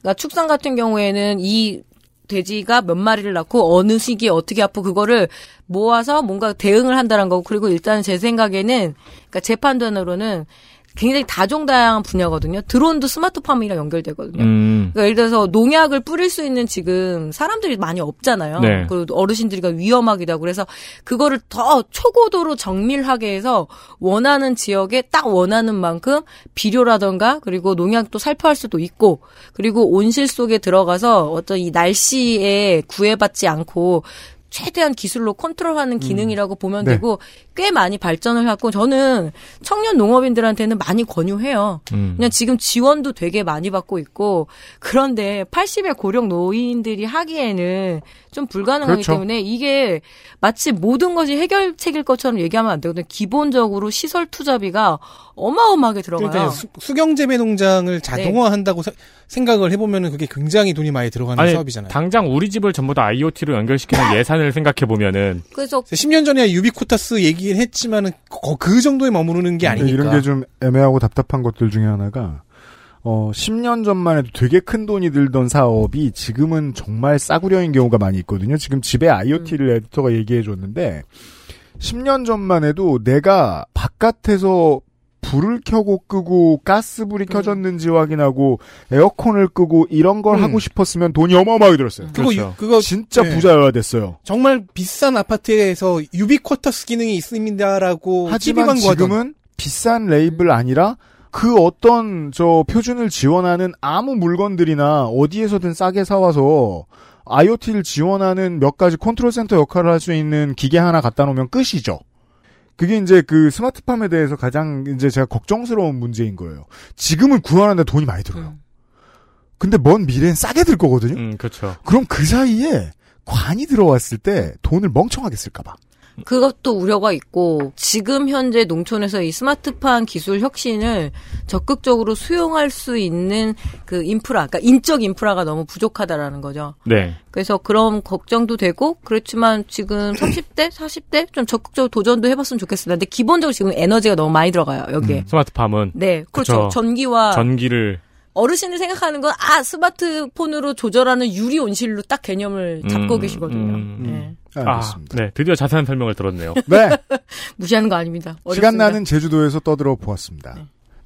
그러니까 축산 같은 경우에는 이 돼지가 몇 마리를 낳고 어느 시기에 어떻게 아프고 그거를 모아서 뭔가 대응을 한다는 거고 그리고 일단 제 생각에는 그러니까 제 판단으로는 굉장히 다종다양한 분야거든요. 드론도 스마트팜이랑 연결되거든요. 음. 그러니까 예를 들어서 농약을 뿌릴 수 있는 지금 사람들이 많이 없잖아요. 네. 그리고 어르신들이가 위험하기도 하고 그래서 그거를 더 초고도로 정밀하게 해서 원하는 지역에 딱 원하는 만큼 비료라던가 그리고 농약도 살포할 수도 있고 그리고 온실 속에 들어가서 어떤 이 날씨에 구애받지 않고 최대한 기술로 컨트롤하는 기능이라고 보면 네. 되고 꽤 많이 발전을 했고 저는 청년 농업인들한테는 많이 권유해요. 음. 그냥 지금 지원도 되게 많이 받고 있고 그런데 80의 고령 노인들이 하기에는 좀 불가능하기 그렇죠. 때문에 이게 마치 모든 것이 해결책일 것처럼 얘기하면 안 되거든요. 기본적으로 시설 투자비가 어마어마하게 들어가요. 그러니까 수, 수경재배 농장을 자동화한다고 세- 생각을 해보면은 그게 굉장히 돈이 많이 들어가는 아니, 사업이잖아요. 당장 우리 집을 전부 다 IoT로 연결시키는 [LAUGHS] 예산을 생각해 보면은 그래서 10년 전에 유비쿼터스 얘기 는 했지만은 거- 그 정도에 머무르는 게 아니니까. 이런 게 좀 애매하고 답답한 것들 중에 하나가 어 10년 전만 해도 되게 큰 돈이 들던 사업이 지금은 정말 싸구려인 경우가 많이 있거든요. 지금 집에 IoT를 에디터가 얘기해 줬는데 10년 전만 해도 내가 바깥에서 불을 켜고 끄고 가스불이 켜졌는지 확인하고 에어컨을 끄고 이런 걸 음. 하고 싶었으면 돈이 어마어마하게 들었어요. 그거 그렇죠. 유- 그거 진짜 네. 부자여야 됐어요. 정말 비싼 아파트에서 유비쿼터스 기능이 있습니다라고 하지만 지금은 비싼 레이블 아니라 그 어떤 저 표준을 지원하는 아무 물건들이나 어디에서든 싸게 사와서 IoT를 지원하는 몇 가지 컨트롤 센터 역할을 할 수 있는 기계 하나 갖다 놓으면 끝이죠. 그게 이제 그 스마트팜에 대해서 가장 이제 제가 걱정스러운 문제인 거예요. 지금은 구하는데 돈이 많이 들어요. 근데 먼 미래엔 싸게 들 거거든요. 음, 그렇죠. 그럼 그 사이에 관이 들어왔을 때 돈을 멍청하게 쓸까봐. 그것도 우려가 있고 지금 현재 농촌에서 이 스마트팜 기술 혁신을 적극적으로 수용할 수 있는 그 인프라, 그러니까 인적 인프라가 너무 부족하다라는 거죠. 네. 그래서 그런 걱정도 되고 그렇지만 지금 30대, 40대 좀 적극적으로 도전도 해봤으면 좋겠습니다. 근데 기본적으로 지금 에너지가 너무 많이 들어가요 여기에. 스마트팜은 네, 그렇죠. 그쵸. 전기와 전기를 어르신들 생각하는 건 아 스마트폰으로 조절하는 유리 온실로 딱 개념을 잡고 음, 계시거든요. 음, 네. 아, 네. 드디어 자세한 설명을 들었네요. 네. [LAUGHS] 무시하는 거 아닙니다. 시간 어렵습니다. 나는 제주도에서 떠들어 보았습니다.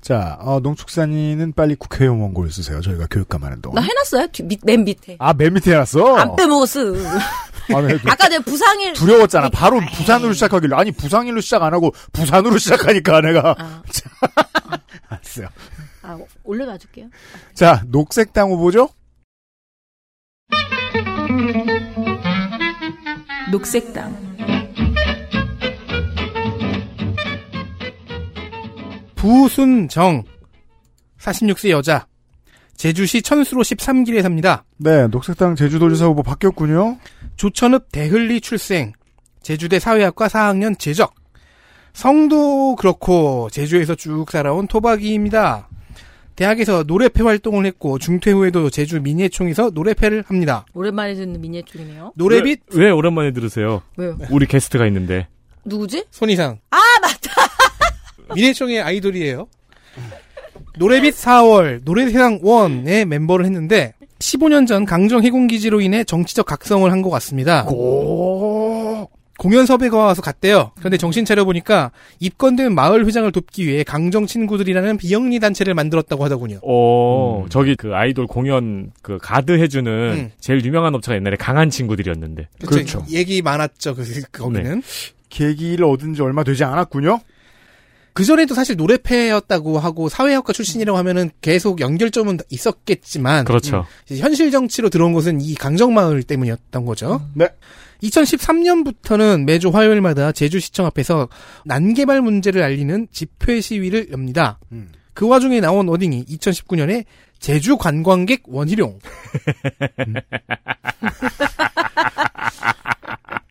자, 어, 농축산인은 빨리 국회의원 원고를 쓰세요. 저희가 교육감 하는 동안. 나 해놨어요. 뒤, 밑, 맨 밑에. 아, 맨 밑에 해놨어? 안 빼먹었어. [LAUGHS] 아, 네. [LAUGHS] 아까 내가 부상일 두려웠잖아. 바로 부산으로 시작하길래. 아니, 부상일로 시작 안 하고 부산으로 [LAUGHS] 시작하니까 내가. 자, [LAUGHS] 알았어요. 아, 올려놔 줄게요. 자, 녹색당 후보죠? 녹색당 부순정 46세 여자 제주시 천수로 13길에 삽니다. 네, 녹색당 제주도지사 후보 바뀌었군요. 조천읍 대ህ리 출생 제주대 사회학과 4학년 재적 성도 그렇고 제주에서 쭉 살아온 토박이입니다. 대학에서 노래패 활동을 했고 중퇴 후에도 제주 민예총에서 노래패를 합니다. 오랜만에 듣는 미니의 쪽이네요. 노래빛 왜, 왜 오랜만에 들으세요? 왜요? 우리 게스트가 있는데. 누구지? 손이상 아 맞다. 민예총의 아이돌이에요. 노래빛 4월 노래세상 1의 멤버를 했는데 15년 전 강정 해군기지로 인해 정치적 각성을 한 것 같습니다. 공연 섭외가 와서 갔대요. 그런데 정신 차려보니까 입건된 마을 회장을 돕기 위해 강정 친구들이라는 비영리 단체를 만들었다고 하더군요. 어, 저기 그 아이돌 공연 그 가드 해주는 음. 제일 유명한 업체가 옛날에 강한 친구들이었는데. 그렇죠. 얘기 많았죠. 그, 거기는. 계기를 얻은 지 얼마 되지 않았군요. 그 전에도 사실 노래패였다고 하고 사회학과 출신이라고 하면은 계속 연결점은 있었겠지만 그렇죠. 음, 현실 정치로 들어온 것은 이 강정마을 때문이었던 거죠. 네. 2013년부터는 매주 화요일마다 제주시청 앞에서 난개발 문제를 알리는 집회 시위를 엽니다. 음. 그 와중에 나온 워딩이 2019년에 제주 관광객 원희룡. [LAUGHS] [LAUGHS]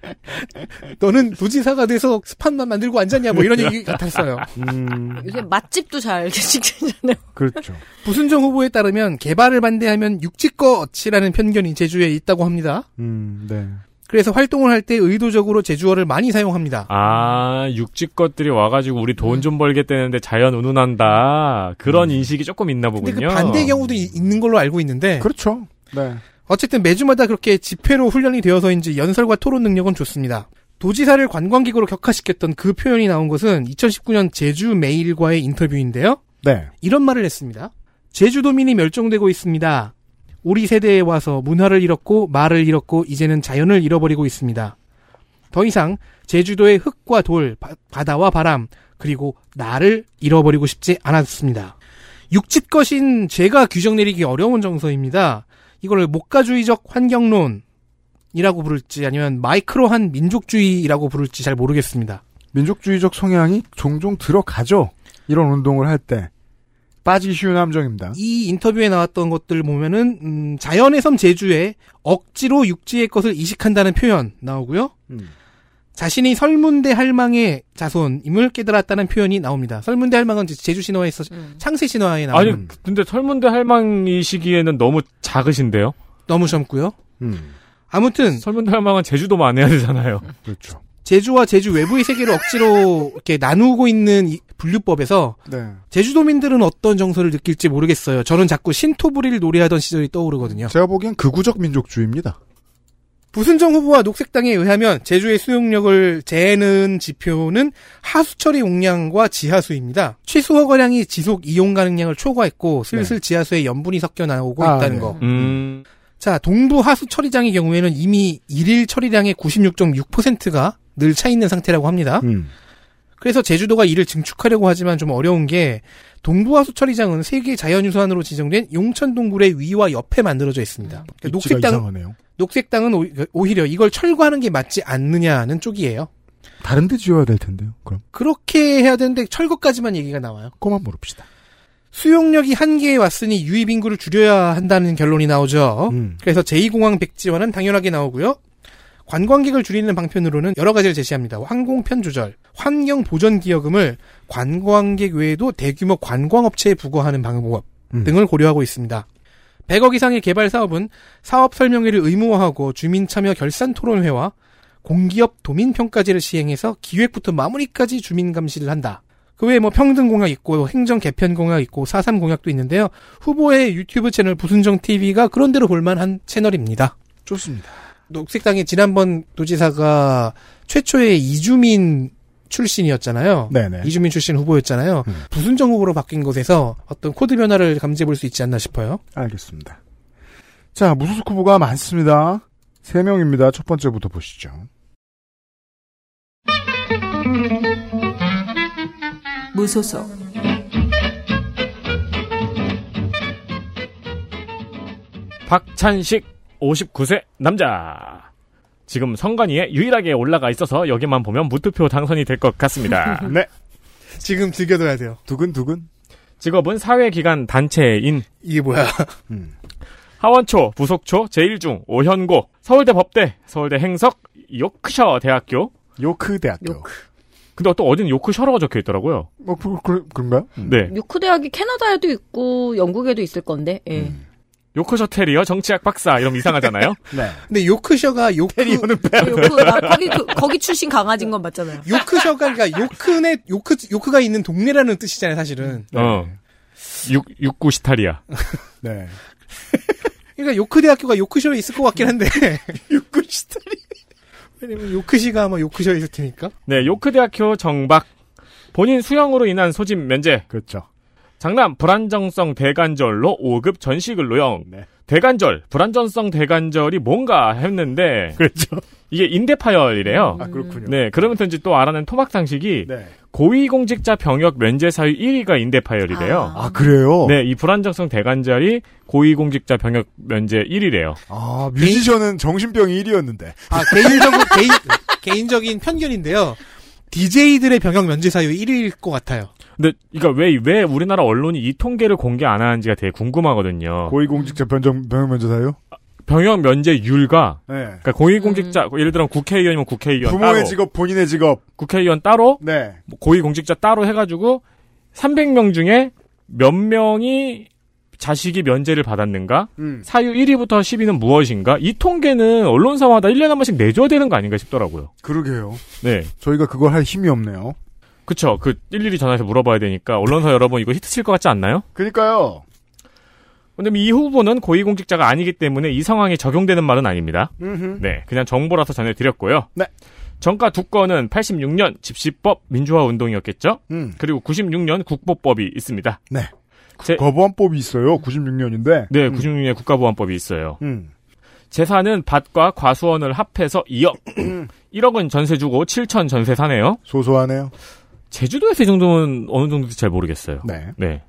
너는 도지사가 돼서 스판만 만들고 앉았냐 뭐 이런 얘기 같았어요. 음, 요새 맛집도 잘 직전잖아요. 그렇죠. 부순정 후보에 따르면 개발을 반대하면 육지껏이라는 편견이 제주에 있다고 합니다. 음, 네. 그래서 활동을 할 때 의도적으로 제주어를 많이 사용합니다. 아, 육지 것들이 와가지고 우리 돈 좀 벌겠다는데 자연 운운한다. 그런 인식이 조금 있나 근데 보군요. 그 반대 경우도 이- 있는 걸로 알고 있는데 그렇죠. 네. 어쨌든 매주마다 그렇게 집회로 훈련이 되어서인지 연설과 토론 능력은 좋습니다. 도지사를 관광객으로 격화시켰던 그 표현이 나온 것은 2019년 제주 메일과의 인터뷰인데요. 네. 이런 말을 했습니다. 제주도민이 멸종되고 있습니다. 우리 세대에 와서 문화를 잃었고 말을 잃었고 이제는 자연을 잃어버리고 있습니다. 더 이상 제주도의 흙과 돌, 바, 바다와 바람, 그리고 나를 잃어버리고 싶지 않았습니다. 육짓 것인 제가 규정 내리기 어려운 정서입니다. 이걸 목가주의적 환경론이라고 부를지 아니면 마이크로한 민족주의라고 부를지 잘 모르겠습니다. 민족주의적 성향이 종종 들어가죠. 이런 운동을 할 때. 빠지기 쉬운 함정입니다. 이 인터뷰에 나왔던 것들 보면은 음, 자연의 섬 제주에 억지로 육지의 것을 이식한다는 표현 나오고요. 음. 자신이 설문대 할망의 자손임을 깨달았다는 표현이 나옵니다. 설문대 할망은 제주 신화에서 창세 신화에 나오는 아니, 근데 설문대 할망이 시기에는 너무 작으신데요? 너무 젊고요. 음. 아무튼 설문대 할망은 제주도만 해야 되잖아요. 그렇죠. 제주와 제주 외부의 세계를 억지로 이렇게 나누고 있는 이 분류법에서 네. 제주도민들은 어떤 정서를 느낄지 모르겠어요. 저는 자꾸 신토부리를 노래하던 시절이 떠오르거든요. 제가 보기엔 극우적 민족주의입니다. 부순정 후보와 녹색당에 의하면 제주의 수용력을 재는 지표는 하수처리 용량과 지하수입니다. 취수 허가량이 지속 이용 가능량을 초과했고 슬슬 지하수에 염분이 섞여 나오고 아, 있다는 네. 거. 음, 자, 동부 하수 처리장의 경우에는 이미 일일 처리량의 96.6%가 늘 차 있는 상태라고 합니다. 음. 그래서 제주도가 이를 증축하려고 하지만 좀 어려운 게 동부 하수 처리장은 세계 자연유산으로 지정된 용천 동굴의 위와 옆에 만들어져 있습니다. 그러니까 녹색당 녹색당. 녹색당은 오- 오히려 이걸 철거하는 게 맞지 않느냐는 쪽이에요. 다른 데 지어야 될 텐데요. 그럼 그렇게 해야 되는데 철거까지만 얘기가 나와요. 그만 물읍시다. 수용력이 한계에 왔으니 유입 인구를 줄여야 한다는 결론이 나오죠. 음. 그래서 제2공항 백지화는 당연하게 나오고요. 관광객을 줄이는 방편으로는 여러 가지를 제시합니다. 항공편 조절, 환경 보전 기여금을 관광객 외에도 대규모 관광업체에 부과하는 방법 음. 등을 고려하고 있습니다. 100억 이상의 개발 사업은 사업 설명회를 의무화하고 주민 참여 결산 토론회와 공기업 도민 평가제를 시행해서 기획부터 마무리까지 주민 감시를 한다. 그 외에 뭐 평등 공약 있고 행정 개편 공약 있고 4.3 공약도 있는데요. 후보의 유튜브 채널 부순정 TV가 그런 대로 볼만한 채널입니다. 좋습니다. 녹색당의 지난번 도지사가 최초의 이주민 출신이었잖아요. 네네. 이주민 출신 후보였잖아요. 음. 부순정 후보로 바뀐 것에서 어떤 코드 변화를 감지해 볼 수 있지 않나 싶어요. 알겠습니다. 자, 무소속 후보가 많습니다. 세 명입니다 첫 번째부터 보시죠. 무소속 박찬식 59세 남자. 지금 선관위에 유일하게 올라가 있어서 여기만 보면 무투표 당선이 될 것 같습니다. [LAUGHS] 네. 지금 즐겨둬야 돼요. 두근두근. 직업은 사회기관 단체인 이게 뭐야? [LAUGHS] 음. 하원초, 부속초, 제1중, 오현고, 서울대 법대, 서울대 행석, 요크셔 대학교. 요크 대학교. 요크. 근데 또 어딘 요크셔라고 적혀 있더라고요. 뭐, 그, 그, 그런가요? 네. 요크 대학이 캐나다에도 있고 영국에도 있을 건데. 예. 음. 요크셔 테리어 정치학 박사 이러면 이상하잖아요. [LAUGHS] 네. 근데 요크셔가 요크 테리어는 빼. 요크 아, 거기 그- 거기 출신 강아지인 건 맞잖아요. 요크셔가 그러니까 요크네 요크 요크가 있는 동네라는 뜻이잖아요, 사실은. 어. 육, 육구 시타리아. 네. 그러니까 요크 대학교가 요크셔에 있을 것 같긴 한데. [LAUGHS] 요크 시타리. 왜냐면 요크시가 아마 요크셔에 있을 테니까. 네, 요크 대학교 정박. 본인 수영으로 인한 소집 면제. 그렇죠. 장남 불안정성 대관절로 5급 전시글 노영. 네. 대관절, 불안정성 대관절이 뭔가 했는데 [LAUGHS] 그렇죠. 이게 인대파열이래요. 아, 그렇군요. 네, 그러면서 또 알아낸 토막 상식이 네. 고위공직자 병역 면제 사유 1위가 인대파열이래요. 아, 그래요? 네, 이 불안정성 대관절이 고위공직자 병역 면제 1위래요. 아, 뮤지션은 정신병이 1위였는데. 아, 개인적인, 개인, [LAUGHS] 개인적인 편견인데요. DJ들의 병역 면제 사유 1위일 것 같아요. 근데 이거 왜, 왜 우리나라 언론이 이 통계를 공개 안 하는지가 되게 궁금하거든요. 고위공직자 변정, 병역 면제 사유? 병역 면제율과 네. 그러니까 고위공직자 예를 들어 국회의원이면 국회의원 부모의 따로 직업, 본인의 직업. 국회의원 따로 네. 뭐 고위공직자 따로 해가지고 300명 중에 몇 명이 자식이 면제를 받았는가? 음. 사유 1위부터 10위는 무엇인가? 이 통계는 언론사마다 1년에 한 번씩 내줘야 되는 거 아닌가 싶더라고요. 그러게요. 네. 저희가 그걸 할 힘이 없네요. 그쵸. 그 일일이 전화해서 물어봐야 되니까 언론사 여러분 이거 히트 칠 것 같지 않나요? 그니까요. 근데 이 후보는 고위공직자가 아니기 때문에 이 상황에 적용되는 말은 아닙니다. 음흠. 네. 그냥 정보라서 전해드렸고요. 네. 정가 두 건은 86년 집시법 민주화 운동이었겠죠? 음. 그리고 96년 국보법이 있습니다. 네. 제- 거부안법이 있어요. 96년인데. 네, 96년에 국가보안법이 있어요. 음. 재산은 밭과 과수원을 합해서 2억. 1억은 전세 주고 7천 전세 사네요. 소소하네요. 제주도에서 이 정도면 어느 정도인지 잘 모르겠어요. 네. 네.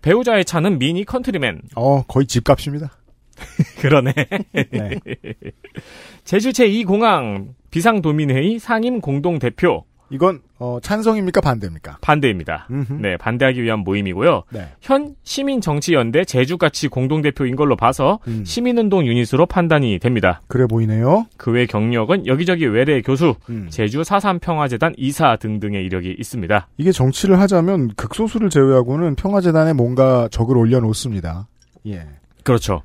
배우자의 차는 미니 컨트리맨. 어, 거의 집값입니다. [LAUGHS] 그러네. [LAUGHS] 네. [LAUGHS] 제주 제2공항 비상도민회의 상임 공동대표 이건, 어, 찬성입니까? 반대입니까? 반대입니다. 음흠. 네, 반대하기 위한 모임이고요. 네. 현 시민정치연대 제주가치 공동대표인 걸로 봐서 음. 시민운동 유닛으로 판단이 됩니다. 그래 보이네요. 그 외 경력은 여기저기 외래 교수, 음. 제주 4.3평화재단 이사 등등의 이력이 있습니다. 이게 정치를 하자면 극소수를 제외하고는 평화재단에 뭔가 적을 올려놓습니다. 예. 그렇죠.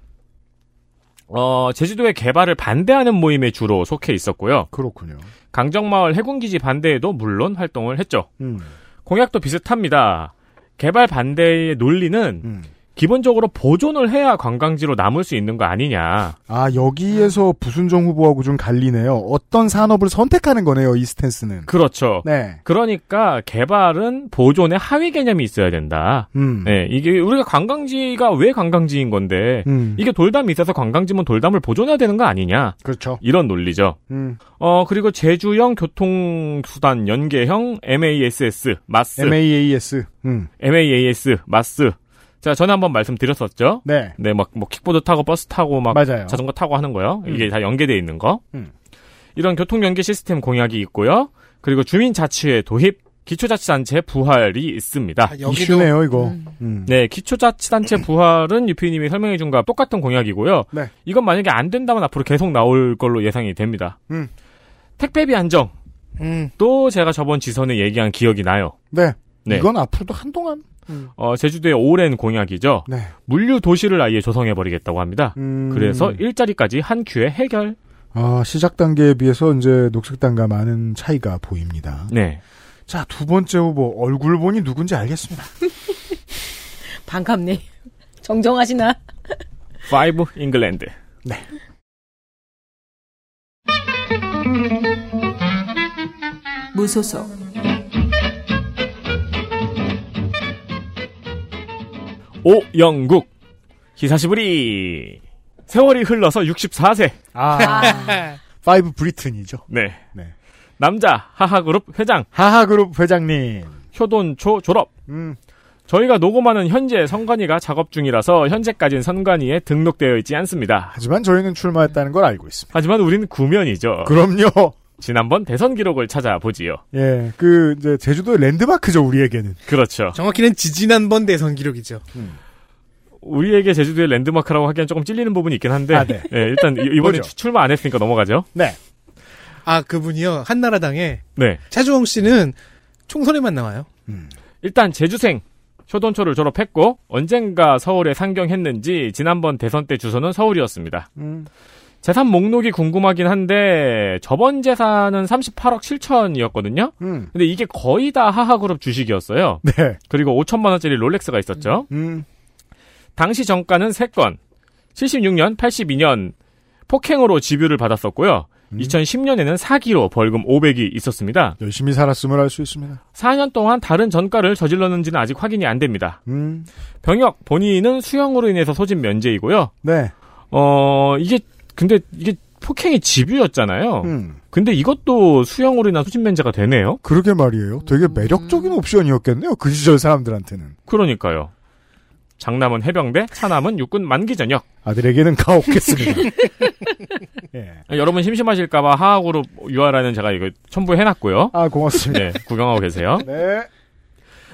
어, 제주도의 개발을 반대하는 모임에 주로 속해 있었고요. 그렇군요. 강정마을 해군기지 반대에도 물론 활동을 했죠. 음. 공약도 비슷합니다. 개발 반대의 논리는 음. 기본적으로 보존을 해야 관광지로 남을 수 있는 거 아니냐. 아, 여기에서 부순정 후보하고 좀 갈리네요. 어떤 산업을 선택하는 거네요, 이 스탠스는. 그렇죠. 네. 그러니까 개발은 보존의 하위 개념이 있어야 된다. 음. 네, 이게 우리가 관광지가 왜 관광지인 건데 음. 이게 돌담이 있어서 관광지면 돌담을 보존해야 되는 거 아니냐. 그렇죠. 이런 논리죠. 음. 어, 그리고 제주형 교통수단 연계형 MASS, 마스, MAAS. 음. MAAS, 마스. 자, 전에 한번 말씀드렸었죠. 네. 네, 막, 뭐, 킥보드 타고 버스 타고 막 맞아요. 자전거 타고 하는 거요. 이게 다 연계돼 있는 거. 음. 이런 교통 연계 시스템 공약이 있고요. 그리고 주민 자치회 도입, 기초자치단체 부활이 있습니다. 이슈네요, 이거. 음. 네, 기초자치단체 부활은 유피님이 설명해준 거와 똑같은 공약이고요. 네. 이건 만약에 안 된다면 앞으로 계속 나올 걸로 예상이 됩니다. 음. 택배비 안정. 음. 또 제가 저번 지선에 얘기한 기억이 나요. 네. 네. 이건 앞으로도 한동안. 어, 제주도의 오랜 공약이죠. 네. 물류 도시를 아예 조성해버리겠다고 합니다. 음. 그래서 일자리까지 한 큐에 해결. 아, 시작 단계에 비해서 이제 녹색당과 많은 차이가 보입니다. 네. 자, 두 번째 후보 얼굴 보니 누군지 알겠습니다. [LAUGHS] 반갑네. 정정하시나? Five England. 네. 무소속 오 영국. 久しぶり. 세월이 흘러서 64세. 아. [LAUGHS] Five Britain이죠. 네. 네. 남자 하하그룹 회장. 하하그룹 회장님. 효돈초 졸업. 음. 저희가 녹음하는 현재 선관위가 작업 중이라서 현재까지는 선관위에 등록되어 있지 않습니다. 하지만 저희는 출마했다는 걸 알고 있습니다. 하지만 우리는 구면이죠. 그럼요. 지난번 대선 기록을 찾아보지요. 예, 그 이제 제주도의 랜드마크죠 우리에게는. 그렇죠. 정확히는 지지난번 대선 기록이죠. 우리에게 제주도의 랜드마크라고 하기엔 조금 찔리는 부분이 있긴 한데 아, 네. [LAUGHS] 예, 일단 이- 이번에 출마 안 했으니까 넘어가죠. 네. 아 그분이요 한나라당에 네. 차주홍 씨는 총선에만 나와요. 일단 제주생 효돈초를 졸업했고 언젠가 서울에 상경했는지 지난번 대선 때 주소는 서울이었습니다. 음. 재산 목록이 궁금하긴 한데 저번 재산은 38억 7천이었거든요. 음. 근데 이게 거의 다 하하그룹 주식이었어요. 네. 그리고 5천만 원짜리 롤렉스가 있었죠. 음. 당시 정가는 3건. 76년, 82년 폭행으로 집유를 받았었고요. 음. 2010년에는 사기로 벌금 500이 있었습니다. 열심히 살았음을 알 수 있습니다. 4년 동안 다른 전가를 저질렀는지는 아직 확인이 안 됩니다. 음. 병역 본인은 수형으로 인해서 소집 면제이고요. 네. 어 이게 근데 이게 폭행이 집유였잖아요. 음. 근데 이것도 수형으로 인한 소집 면제가 되네요. 그러게 말이에요. 되게 매력적인 옵션이었겠네요. 그 시절 사람들한테는. 그러니까요. 장남은 해병대, 차남은 육군 만기 전역. 아들에게는 가없겠습니다. [LAUGHS] 예. 여러분 심심하실까봐 하하그룹 URL은 제가 이거 첨부해놨고요. 아 고맙습니다. 네, 구경하고 계세요. [LAUGHS] 네.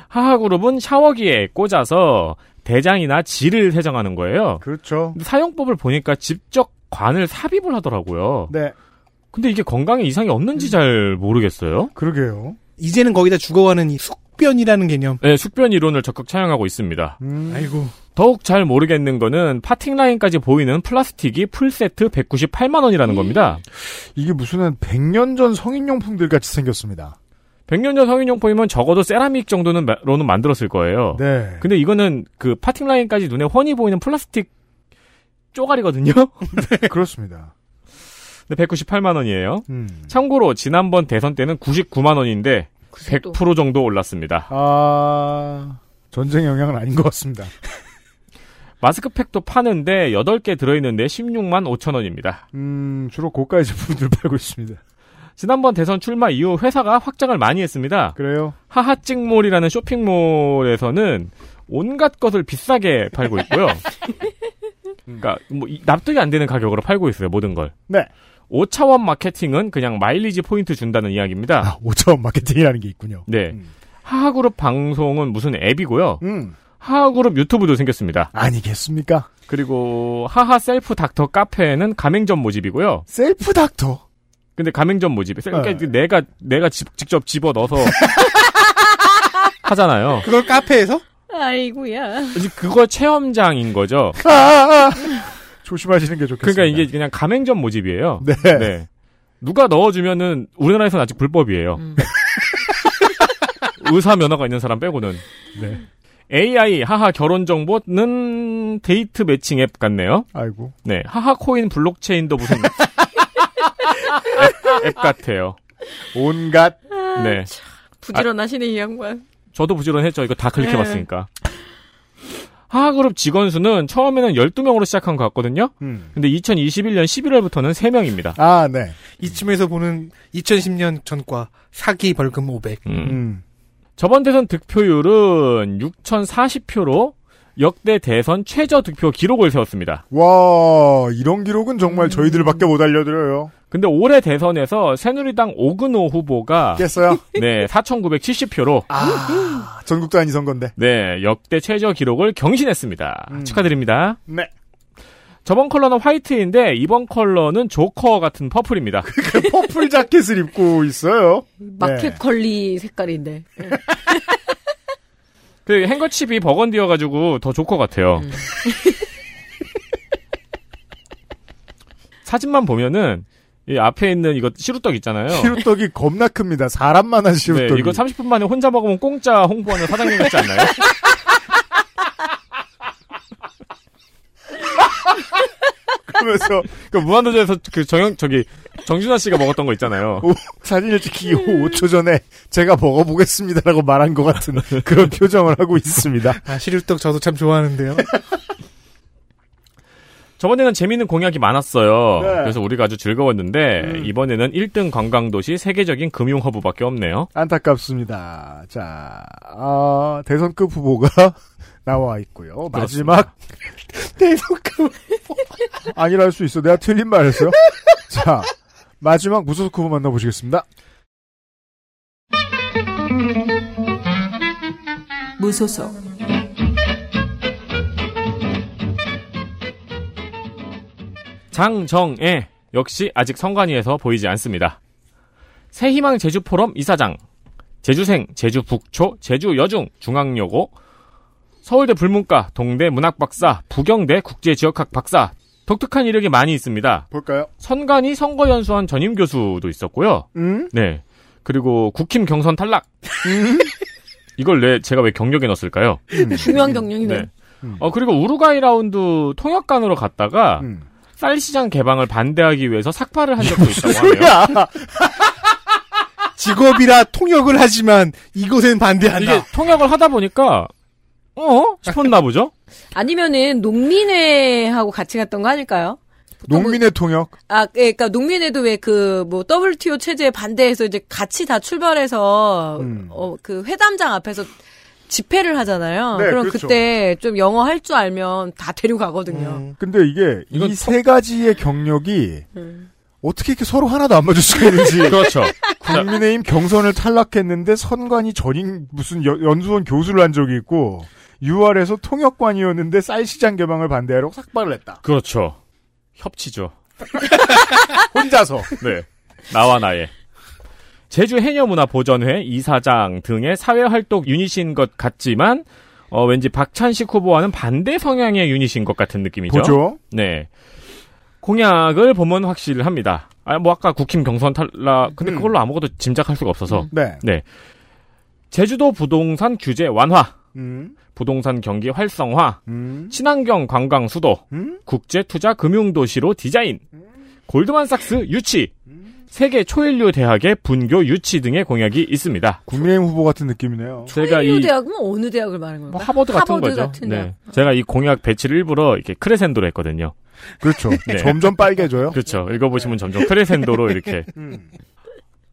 하하그룹은 샤워기에 꽂아서 대장이나 질을 세정하는 거예요. 그렇죠. 근데 사용법을 보니까 직접 관을 삽입을 하더라고요. 네. 근데 이게 건강에 이상이 없는지 잘 모르겠어요. 그러게요. 이제는 거기다 죽어가는 이 숙변이라는 개념. 네, 숙변 이론을 적극 차용하고 있습니다. 음. 아이고. 더욱 잘 모르겠는 거는 parting line까지 보이는 플라스틱이 풀세트 198만 원이라는 겁니다. 이게 무슨 한 100년 전 성인용품들 같이 생겼습니다. 100년 전 성인용품이면 적어도 세라믹 정도는 마- 로는 만들었을 거예요. 네. 근데 이거는 그 parting line까지 눈에 훤히 보이는 플라스틱 쪼가리거든요. [LAUGHS] 그렇습니다. 근데 198만 원이에요. 음. 참고로 지난번 대선 때는 99만 원인데 100% 정도 올랐습니다. 아, 전쟁 영향은 아닌 것 같습니다. [LAUGHS] 마스크팩도 파는데 8개 들어있는데 16만 5천 원입니다. 음, 주로 고가의 제품들 [LAUGHS] 팔고 있습니다. 지난번 대선 출마 이후 회사가 확장을 많이 했습니다. 그래요? 하하찍몰이라는 쇼핑몰에서는 온갖 것을 비싸게 팔고 있고요. 그러니까 뭐 이- 납득이 안 되는 가격으로 팔고 있어요 모든 걸. 네. 5차원 마케팅은 그냥 마일리지 포인트 준다는 이야기입니다. 아, 5차원 마케팅이라는 게 있군요. 네. 하하그룹 방송은 무슨 앱이고요. 음. 하하그룹 유튜브도 생겼습니다. 아니겠습니까? 그리고 하하 self doctor 카페는 가맹점 모집이고요. self doctor. 근데 가맹점 모집. 그러니까 네. 내가 내가 집- 직접 집어 넣어서 [LAUGHS] 하잖아요. 그걸 카페에서? 아이고야. 이제 그거 체험장인 거죠. 아, 아, 아. 조심하시는 게 좋겠습니다. 그러니까 이게 그냥 가맹점 모집이에요. 네. 누가 넣어주면은 우리나라에서는 아직 불법이에요. 음. [LAUGHS] 의사 면허가 있는 사람 빼고는. 네. AI 하하 결혼 정보는 데이트 매칭 앱 같네요. 아이고. 네, 하하 코인 블록체인도 무슨 [LAUGHS] 앱, 앱 같아요. 온갖. 네, 부지런하시네 이 양반. 저도 부지런했죠. 이거 다 클릭해봤으니까. 네. 하하그룹 직원 수는 처음에는 12명으로 시작한 것 같거든요. 음. 근데 2021년 11월부터는 3명입니다. 아, 네. 이쯤에서 보는 2010년 전과 사기 벌금 500. 음. 음. 저번 대선 득표율은 6,040표로 역대 대선 최저 득표 기록을 세웠습니다. 와, 이런 기록은 정말 저희들밖에 못 알려드려요. 근데 올해 대선에서 새누리당 오근호 후보가 깼어요? 네, 4,970표로 아, 전국 단위 선거인데. 네, 역대 최저 기록을 경신했습니다. 음. 축하드립니다. 네. 저번 컬러는 화이트인데 이번 컬러는 조커 같은 purple입니다. 그 purple 자켓을 입고 있어요. 마켓 컬리 색깔인데. [LAUGHS] 그 handkerchief이 burgundy여가지고 더 조커 같아요. 음. 사진만 보면은 이 앞에 있는 이거 시루떡 있잖아요. 시루떡이 겁나 큽니다. 사람만한 시루떡이. 네, 이거 30분 만에 혼자 먹으면 공짜 홍보하는 사장님 같지 않나요? [LAUGHS] 그러면서 그 무한도전에서 그 정영 저기 정준하 씨가 먹었던 거 있잖아요. 오, 사진을 찍히기 후 5초 전에 제가 먹어보겠습니다라고 말한 것 같은 그런 표정을 하고 있습니다. 아, 시루떡 저도 참 좋아하는데요. 저번에는 재미있는 공약이 많았어요. 네. 그래서 우리가 아주 즐거웠는데 음. 이번에는 1등 관광도시 세계적인 금융 허브밖에 없네요. 안타깝습니다. 자, 아, 대선급 후보가 [LAUGHS] 나와 있고요. 마지막 [LAUGHS] 대선급 후보 아니라 할 수 있어. 내가 틀린 말 했어요. 자, 마지막 무소속 후보 만나보시겠습니다. 무소속 장정애 역시 아직 성관위에서 보이지 않습니다. 새희망 제주포럼 이사장, 제주생, 제주북초, 제주여중, 중앙여고, 서울대 불문과, 동대 문학박사, 부경대 국제지역학 박사, 독특한 이력이 많이 있습니다. 볼까요? 선관위 선거연수원 전임 교수도 있었고요. 음? 네. 그리고 국힘 경선 탈락. [LAUGHS] 이걸 내 제가 왜 경력에 넣었을까요? 중요한 경륜이네. 네. 어 그리고 우루과이 라운드 통역관으로 갔다가 음. 쌀 시장 개방을 반대하기 위해서 삭발을 한 적도 있다고 하네요. 소리야! [LAUGHS] 직업이라 통역을 하지만 이곳엔 반대한다. 이게 통역을 하다 보니까 어 싶었나 보죠. 아니면은 농민회하고 같이 갔던 거 아닐까요? 농민의 통역. 아, 예, 그러니까 농민회도 왜 그 뭐 WTO 체제에 반대해서 이제 같이 다 출발해서 음. 어그 회담장 앞에서 집회를 하잖아요. 네, 그럼 그렇죠. 그때좀 영어 할 줄 알면 다 데려가거든요. 음. 근데 이게 이 세 가지의 경력이 음. 어떻게 이렇게 서로 하나도 안 맞을 수가 있는지. [LAUGHS] 그렇죠. 국민의힘 경선을 탈락했는데 선관위 전임 무슨 여- 연수원 교수를 한 적이 있고 UR에서 통역관이었는데 쌀시장 개방을 반대하러 삭발을 했다. 그렇죠. 협치죠. [LAUGHS] 혼자서. 네. 나와 나의. 제주 해녀문화보전회 이사장 등의 사회활동 유닛인 것 같지만, 어, 왠지 박찬식 후보와는 반대 성향의 유닛인 것 같은 느낌이죠. 보죠. 네. 공약을 보면 확실합니다. 아, 뭐 아까 국힘 경선 탈락, 근데 음. 그걸로 아무것도 짐작할 수가 없어서. 네. 네. 제주도 부동산 규제 완화, 음. 부동산 경기 활성화, 음. 친환경 관광 수도, 음. 국제 투자 금융 도시로 디자인, 골드만삭스 유치, 세계 초일류 대학의 분교 유치 등의 공약이 있습니다. 국민의힘 후보 같은 느낌이네요. 제가 이이 대학은 어느 대학을 말하는 건가? 뭐 하버드 같은 하버드 거죠. 같은 네. 대학. 제가 이 공약 배치를 일부러 이렇게 크레센도로 했거든요. 그렇죠. [LAUGHS] 네. 점점 빨개져요. 그렇죠. 읽어보시면 점점 크레센도로 이렇게. [LAUGHS] 음.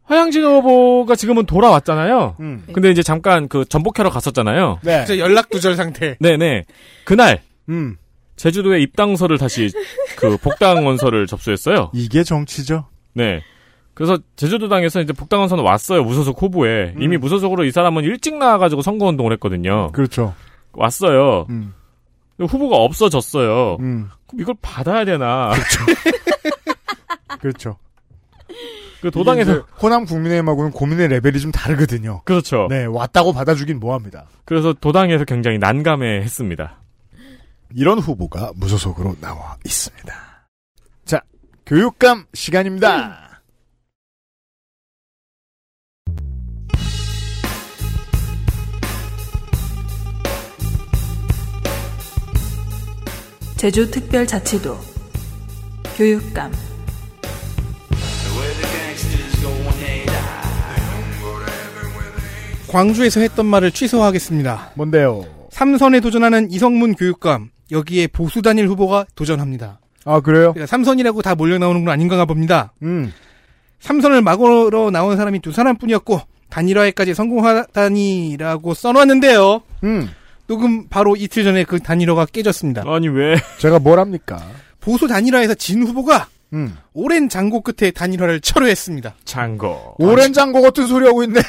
화양진 후보가 지금은 돌아왔잖아요. 음. 근데 이제 잠깐 그 전복하러 갔었잖아요. 네. 진짜 연락 두절 상태. 네네. 그날 음. 제주도에 입당서를 다시 그 복당 원서를 접수했어요. 이게 정치죠. 네. 그래서 제주도당에서 이제 복당 원서는 왔어요. 무소속 후보에. 이미 무소속으로 이 사람은 일찍 나와가지고 선거운동을 했거든요. 그렇죠. 왔어요. 음. 후보가 없어졌어요. 음. 그럼 이걸 받아야 되나? 그렇죠. [LAUGHS] 그 도당에서 호남 국민의힘하고는 고민의 레벨이 좀 다르거든요. 그렇죠. 네, 왔다고 받아주긴 뭐합니다. 그래서 도당에서 굉장히 난감해했습니다. 이런 후보가 무소속으로 나와 있습니다. 자, 교육감 시간입니다. 제주특별자치도 교육감 광주에서 했던 말을 취소하겠습니다. 뭔데요? 삼선에 도전하는 이성문 교육감 여기에 보수 단일 후보가 도전합니다. 아, 그래요? 그러니까 삼선이라고 다 몰려 나오는 건 아닌가 봅니다. 음. 삼선을 막으러 나온 사람이 두 사람뿐이었고 단일화에까지 성공하다니라고 써놨는데요. 음. 녹음 바로 이틀 전에 그 단일화가 깨졌습니다. 아니 왜? 제가 뭘 합니까? 보수 단일화에서 진 후보가 음. 오랜 장고 끝에 단일화를 철회했습니다. 장고. 오랜 장고 같은 소리 하고 있네.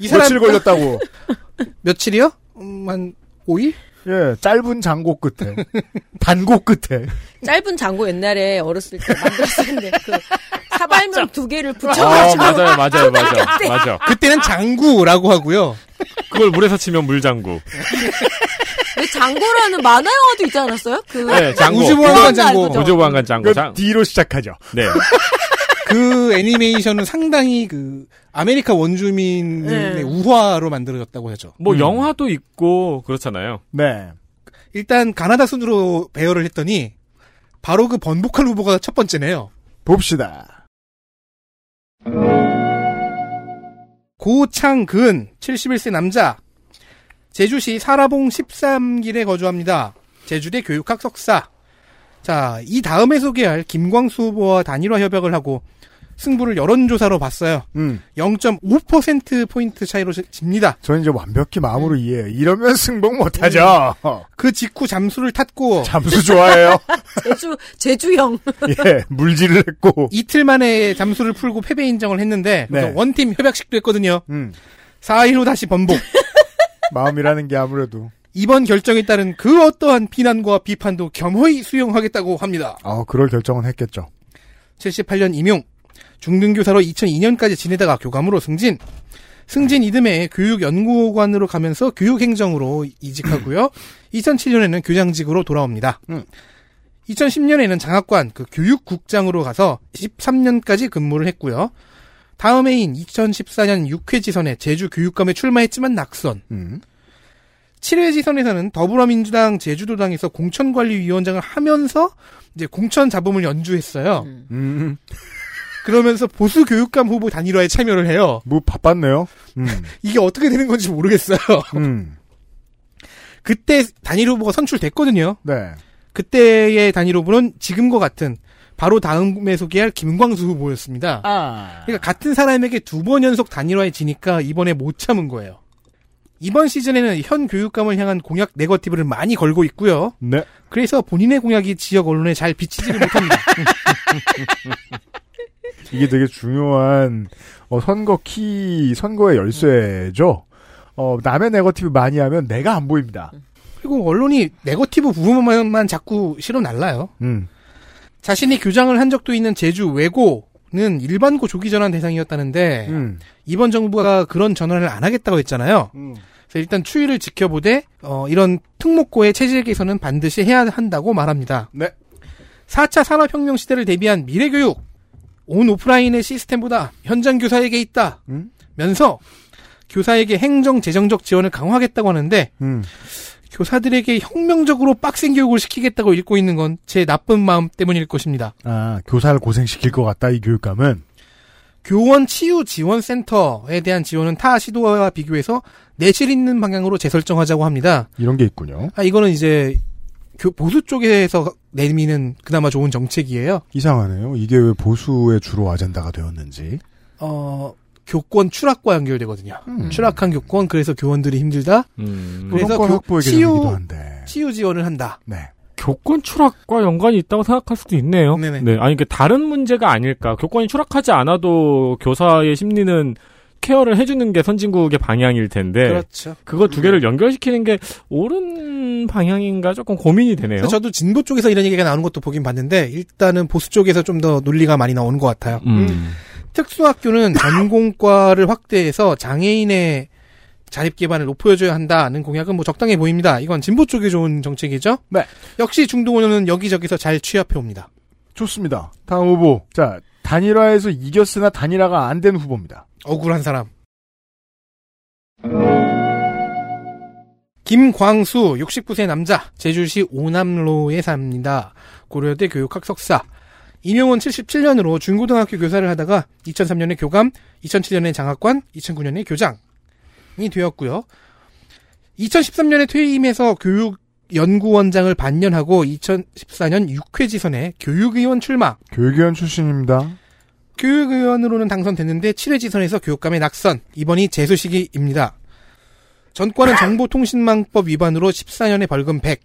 이 사람 며칠 걸렸다고. [LAUGHS] 며칠이요? 음, 한 5일? 예, 짧은 장고 끝에. [LAUGHS] 단고 끝에. 짧은 장고 옛날에 어렸을 때 만들었었는데 그 사발면 두 개를 아 붙여가지고 맞아요 맞아요 맞아요 [LAUGHS] 맞아. 그때는 장구라고 하고요. 그걸 물에서 치면 물장구. 왜 장고라는 만화 영화도 있지 않았어요? 그 네, 장고. 우주보안관 장고. 우주보안관 장고. 그 장. D로 시작하죠. 네. [LAUGHS] 그 애니메이션은 상당히 그 아메리카 원주민의 네. 우화로 만들어졌다고 하죠. 뭐 음. 영화도 있고 그렇잖아요. 네. 일단 가나다 순으로 배열을 했더니 바로 그 번복한 후보가 첫 번째네요. 봅시다. 고창근 71세 남자 제주시 사라봉 13길에 거주합니다. 제주대 교육학 석사. 자, 이 다음에 소개할 김광수 후보와 단일화 협약을 하고 승부를 여론조사로 봤어요. 음. 0.5% 포인트 차이로 지- 집니다. 저는 이제 완벽히 마음으로 이해해요. 이러면 승복 못하죠. 그 직후 잠수를 탔고 잠수 좋아해요. [LAUGHS] 제주 제주형 [LAUGHS] 예, 물질을 했고. 이틀 만에 잠수를 풀고 패배 인정을 했는데 네. 원팀 협약식도 했거든요. 음. 4일 후 다시 번복. [LAUGHS] 마음이라는 게 아무래도. 이번 결정에 따른 그 어떠한 비난과 비판도 겸허히 수용하겠다고 합니다. 아, 그럴 결정은 했겠죠. 78년 임용. 중등교사로 2002년까지 지내다가 교감으로 승진. 승진 이듬해 교육연구관으로 가면서 교육행정으로 이직하고요. [CLEARS THROAT] 2007년에는 교장직으로 돌아옵니다. 음. 2010년에는 장학관, 그 교육국장으로 가서 13년까지 근무를 했고요. 다음 해인 2014년 6회 지선에 제주 교육감에 출마했지만 낙선. 음. 7회 지선에서는 더불어민주당 제주도당에서 공천관리위원장을 하면서 이제 공천 잡음을 연주했어요. 음. 그러면서 보수 교육감 후보 단일화에 참여를 해요. 뭐 바빴네요. 음. [LAUGHS] 이게 어떻게 되는 건지 모르겠어요. 음. 그때 단일 후보가 선출됐거든요. 네. 그때의 단일 후보는 지금과 같은 바로 다음에 소개할 김광수 후보였습니다. 아. 그러니까 같은 사람에게 두 번 연속 단일화에 지니까 이번에 못 참은 거예요. 이번 시즌에는 현 교육감을 향한 공약 네거티브를 많이 걸고 있고요. 네. 그래서 본인의 공약이 지역 언론에 잘 비치지를 못합니다. [LAUGHS] 이게 되게 중요한 어, 선거 키, 선거의 열쇠죠. 어, 남의 네거티브 많이 하면 내가 안 보입니다. 그리고 언론이 네거티브 부분만 자꾸 실어 날라요. 음. 자신이 교장을 한 적도 있는 제주 외고 는 일반고 조기 전환 대상이었다는데 음. 이번 정부가 그런 전환을 안 하겠다고 했잖아요. 그래서 일단 추이를 지켜보되 어, 이런 특목고의 체질 개선은 반드시 해야 한다고 말합니다. 네. 4차 산업혁명 시대를 대비한 미래교육 온 오프라인의 시스템보다 현장 교사에게 있다. 음? 면서 교사에게 행정 재정적 지원을 강화하겠다고 하는데 음. 교사들에게 혁명적으로 빡센 교육을 시키겠다고 읽고 있는 건 제 나쁜 마음 때문일 것입니다. 아, 교사를 고생시킬 것 같다, 이 교육감은. 교원 치유 지원 센터에 대한 지원은 타 시도와 비교해서 내실 있는 방향으로 재설정하자고 합니다. 이런 게 있군요. 아 이거는 이제 교- 보수 쪽에서 내미는 그나마 좋은 정책이에요. 이상하네요. 이게 왜 보수의 주로 아젠다가 되었는지. 어 교권 추락과 연결되거든요. 음. 추락한 교권 그래서 교원들이 힘들다. 음. 그래서 교- 치유-. 치유 지원을 한다. 네. 교권 추락과 연관이 있다고 생각할 수도 있네요. 네네. 네, 아니 그 다른 문제가 아닐까. 교권이 추락하지 않아도 교사의 심리는 케어를 해주는 게 선진국의 방향일 텐데 그렇죠. 그거 두 개를 연결시키는 게 옳은 방향인가 조금 고민이 되네요. 저도 진보 쪽에서 이런 얘기가 나오는 것도 보긴 봤는데 일단은 보수 쪽에서 좀 더 논리가 많이 나오는 것 같아요. 음. 특수학교는 전공과를 확대해서 장애인의 자립 기반을 높여줘야 한다는 공약은 뭐 적당해 보입니다. 이건 진보 쪽에 좋은 정책이죠. 네. 역시 중도원은 여기저기서 잘 취합해 옵니다. 좋습니다. 다음 후보. 자, 단일화에서 이겼으나 단일화가 안 된 후보입니다. 억울한 사람. 김광수 69세 남자 제주시 오남로에 삽니다. 고려대 교육학 석사. 임용은 77년으로 중고등학교 교사를 하다가 2003년에 교감, 2007년에 장학관, 2009년에 교장이 되었고요. 2013년에 퇴임해서 교육연구원장을 반년하고 2014년 6회 지선에 교육의원 출마. 교육위원 출신입니다. 교육의원으로는 당선됐는데 7회 지선에서 교육감의 낙선. 이번이 재수식입니다. 전과는 정보통신망법 위반으로 14년에 벌금 100.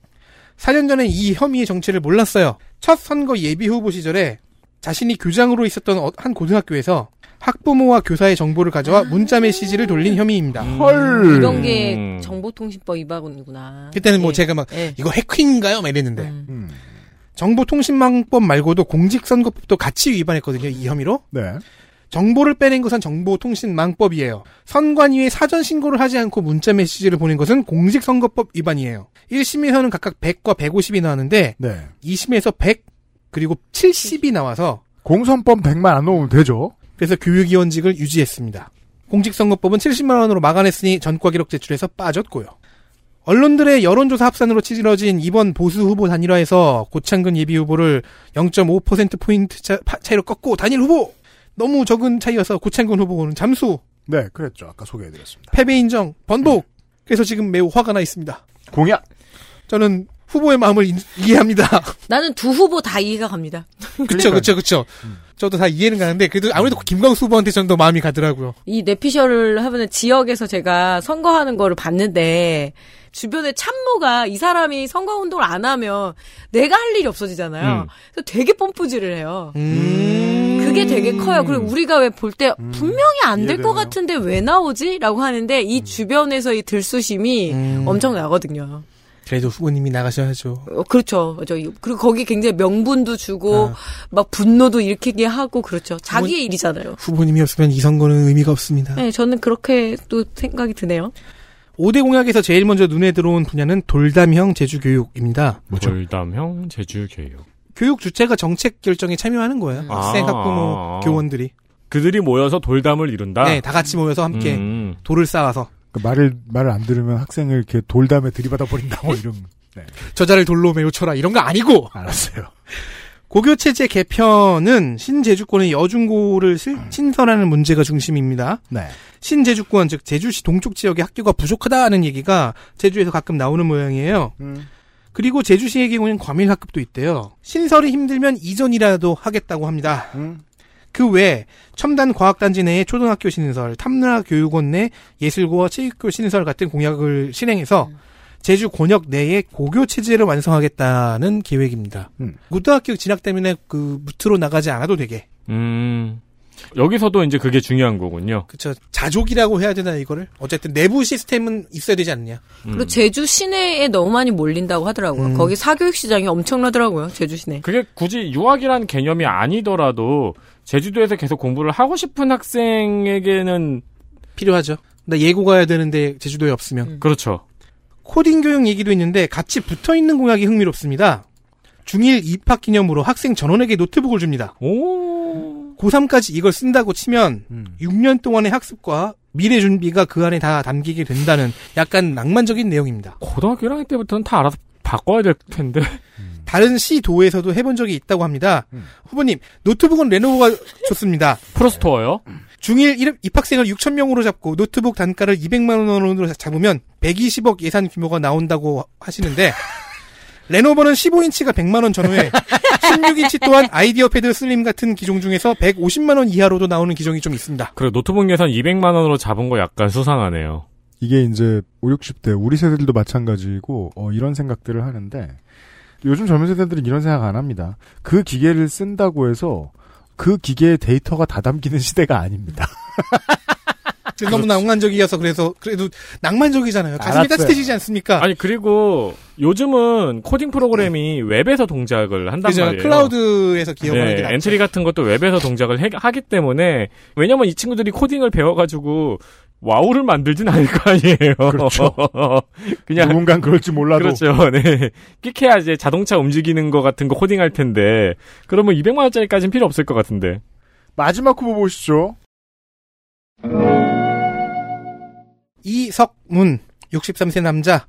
4년 전에 이 혐의의 정체를 몰랐어요. 첫 선거 예비 후보 시절에 자신이 교장으로 있었던 어- 한 고등학교에서 학부모와 교사의 정보를 가져와 문자 메시지를 돌린 혐의입니다. 헐. 이런 게 정보통신법 위반이구나. 그때는 뭐 예. 제가 막 예. 이거 해킹인가요? 막 이랬는데 음. 정보통신망법 말고도 공직선거법도 같이 위반했거든요. 이 혐의로. 네. 정보를 빼낸 것은 정보통신망법이에요. 선관위에 사전 신고를 하지 않고 문자 메시지를 보낸 것은 공직선거법 위반이에요. 1심에서는 각각 100과 150이 나왔는데 네. 2심에서 100 그리고 70이 나와서 공선법 100만 안 넣으면 되죠. 그래서 교육위원직을 유지했습니다. 공직선거법은 70만 원으로 막아냈으니 전과 기록 제출에서 빠졌고요. 언론들의 여론조사 합산으로 치러진 이번 보수 후보 단일화에서 고창근 예비 후보를 0.5%포인트 차, 파- 차이로 꺾고 단일 후보! 너무 적은 차이여서 고창근 후보는 잠수, 네, 그랬죠. 아까 소개해드렸습니다. 패배 인정, 번복! 그래서 지금 매우 화가 나 있습니다. 공약! 저는 후보의 마음을 인- 이해합니다. 나는 두 후보 다 이해가 갑니다. 그쵸, 그쵸, 그쵸. 저도 다 이해는 가는데, 그래도 아무래도 김광수 후보한테 전 더 마음이 가더라고요. 이 내피셜을 하면 지역에서 제가 선거하는 거를 봤는데 주변에 참모가 이 사람이 선거 운동을 안 하면 내가 할 일이 없어지잖아요. 음. 그래서 되게 pom프질을 해요. 음. 그게 되게 커요. 그리고 우리가 왜 볼 때 분명히 안 될 것. 같은데 왜 나오지? 라고 하는데 이 주변에서 이 들쑤심이 음. 엄청 나거든요. 그래도 후보님이 나가셔야죠. 어, 그렇죠. 맞아. 그리고 거기 굉장히 명분도 주고 아. 막 분노도 일으키게 하고 그렇죠. 자기의 일이잖아요. 후보님이었으면 이 선거는 의미가 없습니다. 네, 저는 그렇게 또 생각이 드네요. 5대 공약에서 제일 먼저 눈에 들어온 분야는 돌담형 제주 교육입니다. 돌담형 제주 교육. 교육 주체가 정책 결정에 참여하는 거예요. 아. 학생, 학부모, 교원들이. 그들이 모여서 돌담을 이룬다. 네, 다 같이 모여서 함께 음. 돌을 쌓아서 그 말을, 말을 안 들으면 학생을 이렇게 돌담에 들이받아 버린다, 뭐 이런. 네. 저자를 돌로 매우 쳐라 이런 거 아니고 알았어요. 고교 체제 개편은 신제주권의 여중고를 실- 신설하는 문제가 중심입니다. 네. 신제주권 즉 제주시 동쪽 지역의 학교가 부족하다는 얘기가 제주에서 가끔 나오는 모양이에요. 그리고 제주시의 경우는 과밀 학급도 있대요. 신설이 힘들면 이전이라도 하겠다고 합니다. 그 외에 첨단 과학단지 내에 초등학교 신설, 탐라 교육원 내 예술고와 체육교 신설 같은 공약을 실행해서 제주 권역 내에 고교 체제를 완성하겠다는 계획입니다. 음. 고등학교 진학 때문에 그 무트로 나가지 않아도 되게. 음. 여기서도 이제 그게 중요한 거군요. 그쵸. 자족이라고 해야 되나 이거를? 어쨌든 내부 시스템은 있어야 되지 않느냐. 그리고 제주 시내에 너무 많이 몰린다고 하더라고요. 음. 거기 사교육 시장이 엄청나더라고요. 제주 시내. 그게 굳이 유학이라는 개념이 아니더라도 제주도에서 계속 공부를 하고 싶은 학생에게는 필요하죠. 나 예고 가야 되는데 제주도에 없으면. 음. 그렇죠. 코딩 교육 얘기도 있는데 같이 붙어 있는 공약이 흥미롭습니다. 중1 입학 기념으로 학생 전원에게 노트북을 줍니다. 오. 고3까지 이걸 쓴다고 치면 6년 동안의 학습과 미래 준비가 그 안에 다 담기게 된다는 약간 낭만적인 내용입니다. 고등학교 1학년 때부터는 다 알아서 바꿔야 될 텐데. 다른 시도에서도 해본 적이 있다고 합니다. 후보님, 노트북은 레노버가 좋습니다. 프로스토어요? 중1 일- 입학생을 6천명으로 잡고 노트북 단가를 200만 원으로 잡으면 120억 예산 규모가 나온다고 하시는데 [LAUGHS] 레노버는 15인치가 100만 원 전후에 16인치 또한 IdeaPad Slim 같은 기종 중에서 150만 원 이하로도 나오는 기종이 좀 있습니다. 그리고 노트북 예산 200만 원으로 잡은 거 약간 수상하네요. 이게 이제 5, 60대 우리 세대들도 마찬가지고 어, 이런 생각들을 하는데 요즘 젊은 세대들은 이런 생각 안 합니다. 그 기계를 쓴다고 해서 그 기계의 데이터가 다 담기는 시대가 아닙니다. [LAUGHS] 너무 낭만적이어서 그래서 그래도 낭만적이잖아요. 가슴이 알았어요. 따뜻해지지 않습니까? 아니 그리고 요즘은 코딩 프로그램이 웹에서 동작을 한단 그죠? 말이에요. 클라우드에서 기억하는 게 네, 낫죠. 엔트리 같은 것도 웹에서 동작을 해- 하기 때문에 왜냐면 이 친구들이 코딩을 배워가지고 와우를 만들진 않을 거 아니에요. 그렇죠. [LAUGHS] 그냥 누군간 그럴지 몰라도 그렇죠. [LAUGHS] 네. 끽해야 이제 자동차 움직이는 거 같은 거 코딩할 텐데 그러면 200만 원짜리까지는 필요 없을 것 같은데. 마지막 후보 보시죠. 이석문 63세 남자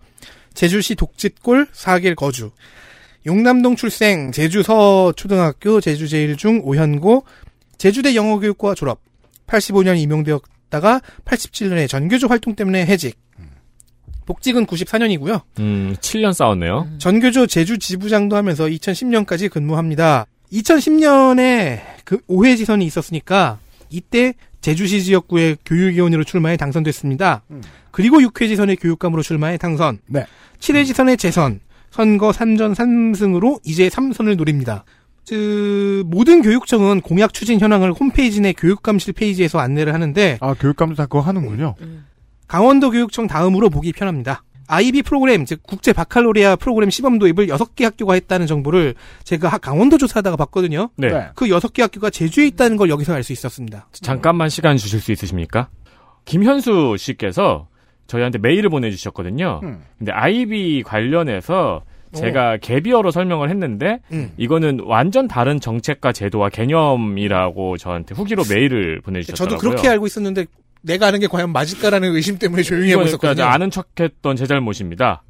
제주시 독짓골 4길 거주 용남동 출생 제주 서 초등학교 제주 제1중 오현고 제주대 영어교육과 졸업 85년 임용되었 다가 87년에 전교조 활동 때문에 해직 복직은 94년이고요. 음, 7년 싸웠네요. 전교조 제주 지부장도 하면서 2010년까지 근무합니다. 2010년에 그 오해 지선이 있었으니까 이때 제주시 지역구의 교육위원으로 출마해 당선됐습니다. 그리고 6회 지선의 교육감으로 출마해 당선. 네. 7회 지선의 재선. 선거 3전 3승으로 이제 3선을 노립니다. 그 모든 교육청은 공약 추진 현황을 홈페이지 내 교육감실 페이지에서 안내를 하는데 아 교육감도 다 그거 하는군요. 강원도 교육청 다음으로 보기 편합니다. IB 프로그램, 즉 국제 바칼로레아 프로그램 시범 도입을 6개 학교가 했다는 정보를 제가 하- 강원도 조사하다가 봤거든요. 네. 그 6개 학교가 제주에 있다는 걸 여기서 알 수 있었습니다. 잠깐만 시간 주실 수 있으십니까? 김현수 씨께서 저희한테 메일을 보내주셨거든요. 음. 근데 아이비 관련해서 제가 개비어로 설명을 했는데 음. 이거는 완전 다른 정책과 제도와 개념이라고 저한테 후기로 메일을 보내주셨더라고요. 저도 그렇게 알고 있었는데 내가 아는 게 과연 맞을까라는 의심 때문에 조용히 하고 있었거든요. 그러니까 아는 척했던 제 잘못입니다.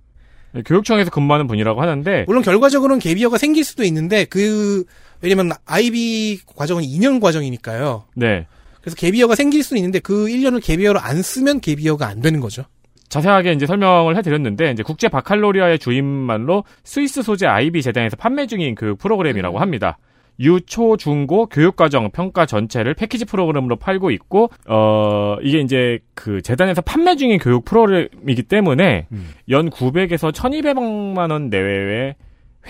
교육청에서 근무하는 분이라고 하는데 물론 결과적으로는 개비어가 생길 수도 있는데 그 왜냐면 IB 과정은 2년 과정이니까요. 네 그래서 개비어가 생길 수는 있는데 그 1년을 개비어로 안 쓰면 개비어가 안 되는 거죠. 자세하게 이제 설명을 해드렸는데 이제 국제 바칼로리아의 주임말로 스위스 소재 IB 재단에서 판매 중인 교육 프로그램이라고 합니다. 유초 중고 교육과정 평가 전체를 패키지 프로그램으로 팔고 있고 어 이게 이제 그 재단에서 판매 중인 교육 프로그램이기 때문에 연 900에서 1,200만 원 내외의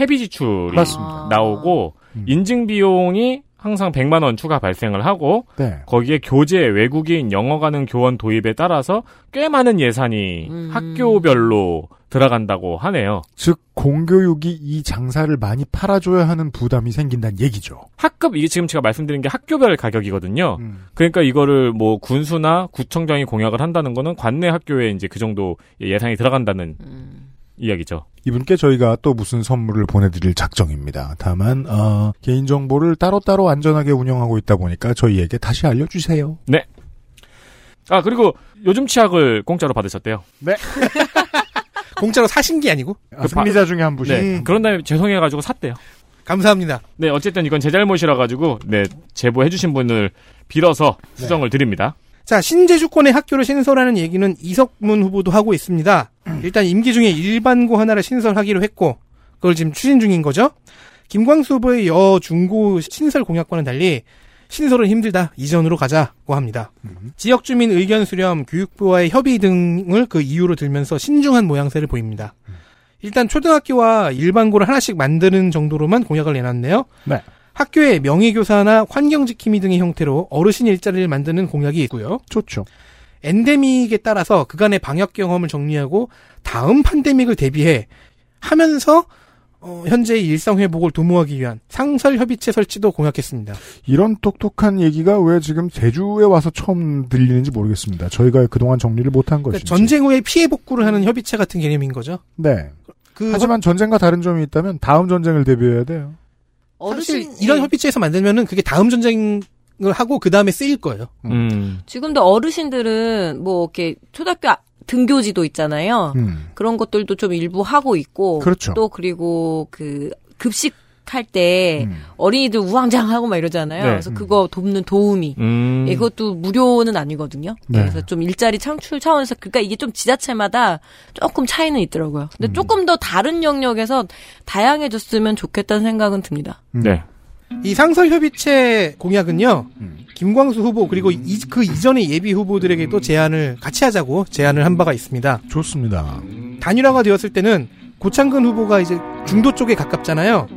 회비 지출이 맞습니다. 나오고 인증 비용이 항상 100만 원 추가 발생을 하고 네. 거기에 교재 외국인 영어 가능 교원 도입에 따라서 꽤 많은 예산이 음. 학교별로 들어간다고 하네요. 즉 공교육이 이 장사를 많이 팔아줘야 하는 부담이 생긴다는 얘기죠. 학급 이게 지금 제가 말씀드린 게 학교별 가격이거든요. 음. 그러니까 이거를 뭐 군수나 구청장이 공약을 한다는 거는 관내 학교에 이제 그 정도 예산이 들어간다는 이야기죠. 이분께 저희가 또 무슨 선물을 보내드릴 작정입니다. 다만 어, 개인정보를 따로따로 안전하게 운영하고 있다 보니까 저희에게 다시 알려주세요. 네. 아 그리고 요즘 치약을 공짜로 받으셨대요. 네. [LAUGHS] 공짜로 사신 게 아니고 아, 승리자 중에 한 분이 네. 그런 다음에 죄송해가지고 샀대요. 감사합니다. 네, 어쨌든 이건 제 잘못이라 가지고 네 제보해주신 분을 빌어서 수정을 드립니다. 자, 신제주권의 학교를 신설하는 얘기는 이석문 후보도 하고 있습니다. 일단 임기 중에 일반고 하나를 신설하기로 했고, 그걸 지금 추진 중인 거죠. 김광수 후보의 여중고 신설 공약과는 달리 신설은 힘들다. 이전으로 가자고 합니다. 지역 주민 의견 수렴, 교육부와의 협의 등을 그 이유로 들면서 신중한 모양새를 보입니다. 일단 초등학교와 일반고를 하나씩 만드는 정도로만 공약을 내놨네요. 네. 학교의 명예교사나 환경지킴이 등의 형태로 어르신 일자리를 만드는 공약이 있고요. 좋죠. 엔데믹에 따라서 그간의 방역 경험을 정리하고 다음 팬데믹을 대비해 하면서 어, 현재의 일상 회복을 도모하기 위한 상설 협의체 설치도 공약했습니다. 이런 똑똑한 얘기가 왜 지금 제주에 와서 처음 들리는지 모르겠습니다. 저희가 그동안 정리를 못한 그러니까 것인지. 전쟁 후에 피해 복구를 하는 협의체 같은 개념인 거죠. 네. 그 하지만 전쟁과 다른 점이 있다면 다음 전쟁을 대비해야 돼요. 사실 이런 협의체에서 만들면은 그게 다음 전쟁 을 하고 그 다음에 쓰일 거예요. 음. 지금도 어르신들은 뭐 이렇게 초등학교 아- 등교지도 있잖아요. 음. 그런 것들도 좀 일부 하고 있고 그렇죠. 또 그리고 그 급식 할때 음. 어린이들 우왕좌왕하고 막 이러잖아요. 네. 그래서 그거 돕는 도우미 음. 이것도 무료는 아니거든요. 네. 그래서 좀 일자리 창출 차원에서 그러니까 이게 좀 지자체마다 조금 차이는 있더라고요. 음. 근데 조금 더 다른 영역에서 다양해졌으면 좋겠다는 생각은 듭니다. 네. 이 상설 협의체 공약은요. 음. 김광수 후보 그리고 이, 그 이전의 예비 후보들에게도 제안을 같이 하자고 제안을 한 바가 있습니다. 좋습니다. 단일화가 되었을 때는 고창근 후보가 이제 중도 쪽에 가깝잖아요.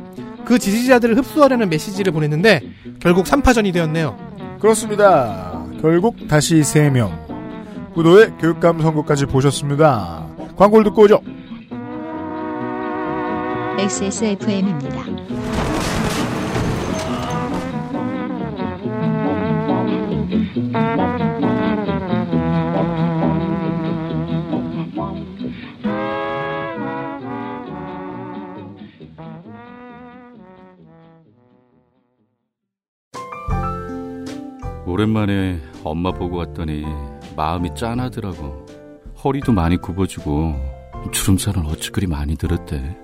그 지지자들을 흡수하려는 메시지를 보냈는데 결국 3파전이 되었네요. 그렇습니다. 결국 다시 3명. 구도의 교육감 선거까지 보셨습니다. 광고를 듣고 오죠. XSFM입니다. 오랜만에 엄마 보고 왔더니 마음이 짠하더라고. 허리도 많이 굽어지고 주름살은 어찌 그리 많이 들었대.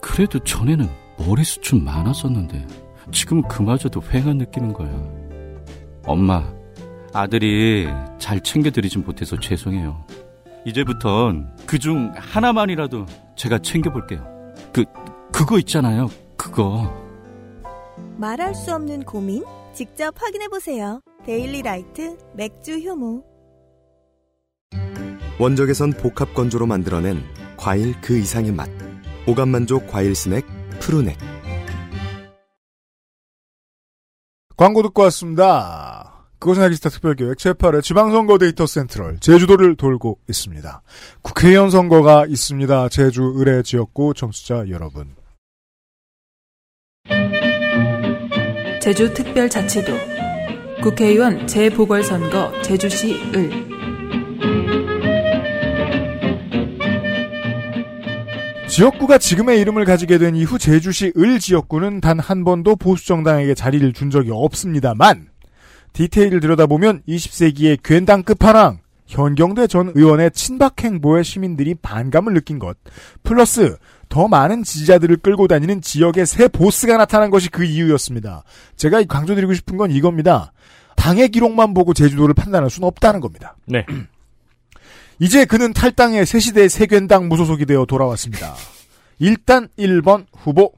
그래도 전에는 머리숱 좀 많았었는데 지금은 그마저도 휑한 느끼는 거야. 엄마, 아들이 잘 챙겨드리진 못해서 죄송해요. 이제부턴 그중 하나만이라도 제가 챙겨볼게요. 그, 그거 있잖아요. 그거. 말할 수 없는 고민? 직접 확인해 보세요. 데일리 라이트 맥주 효모 원적외선 복합 건조로 만들어낸 과일 그 이상의 맛. 오감 만족 과일 스낵 푸르넥. 광고 듣고 왔습니다. 그것은 알기 싫다 특별기획 제8회 지방선거 데이터 센트럴 제주도를 돌고 있습니다. 국회의원 선거가 있습니다. 제주을의 지역구 청취자 여러분. 제주 특별자치도 국회의원 재보궐선거 제주시 을 지역구가 지금의 이름을 가지게 된 이후 제주시 을 지역구는 단 한 번도 보수정당에게 자리를 준 적이 없습니다만 디테일을 들여다보면 20세기의 괜당 끝판왕 현경대 전 의원의 친박 행보에 시민들이 반감을 느낀 것 플러스 더 많은 지지자들을 끌고 다니는 지역의 새 보스가 나타난 것이 그 이유였습니다. 제가 강조드리고 싶은 건 이겁니다. 당의 기록만 보고 제주도를 판단할 수는 없다는 겁니다. 네. [CLEARS THROAT] 이제 그는 탈당해 새시대 세견당 무소속이 되어 돌아왔습니다. 일단 1번 후보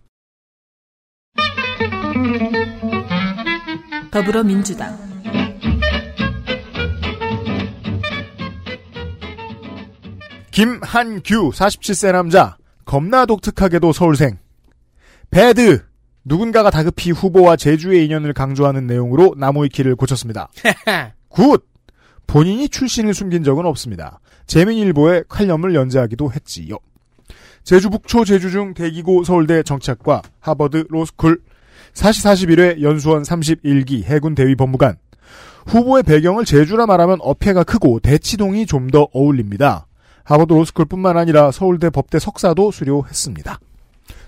더불어민주당 김한규 47세 남자 겁나 독특하게도 서울생 bad 누군가가 다급히 후보와 제주의 인연을 강조하는 내용으로 나무위키를 고쳤습니다. [LAUGHS] good 본인이 출신을 숨긴 적은 없습니다. 제민일보에 칼럼을 연재하기도 했지요. 제주 북초 제주 중 대기고 서울대 정치학과 하버드 로스쿨 사시 41회 연수원 31기 해군 대위 법무관 후보의 배경을 제주라 말하면 어폐가 크고 대치동이 좀 더 어울립니다. 하버드 로스쿨뿐만 아니라 서울대 법대 석사도 수료했습니다.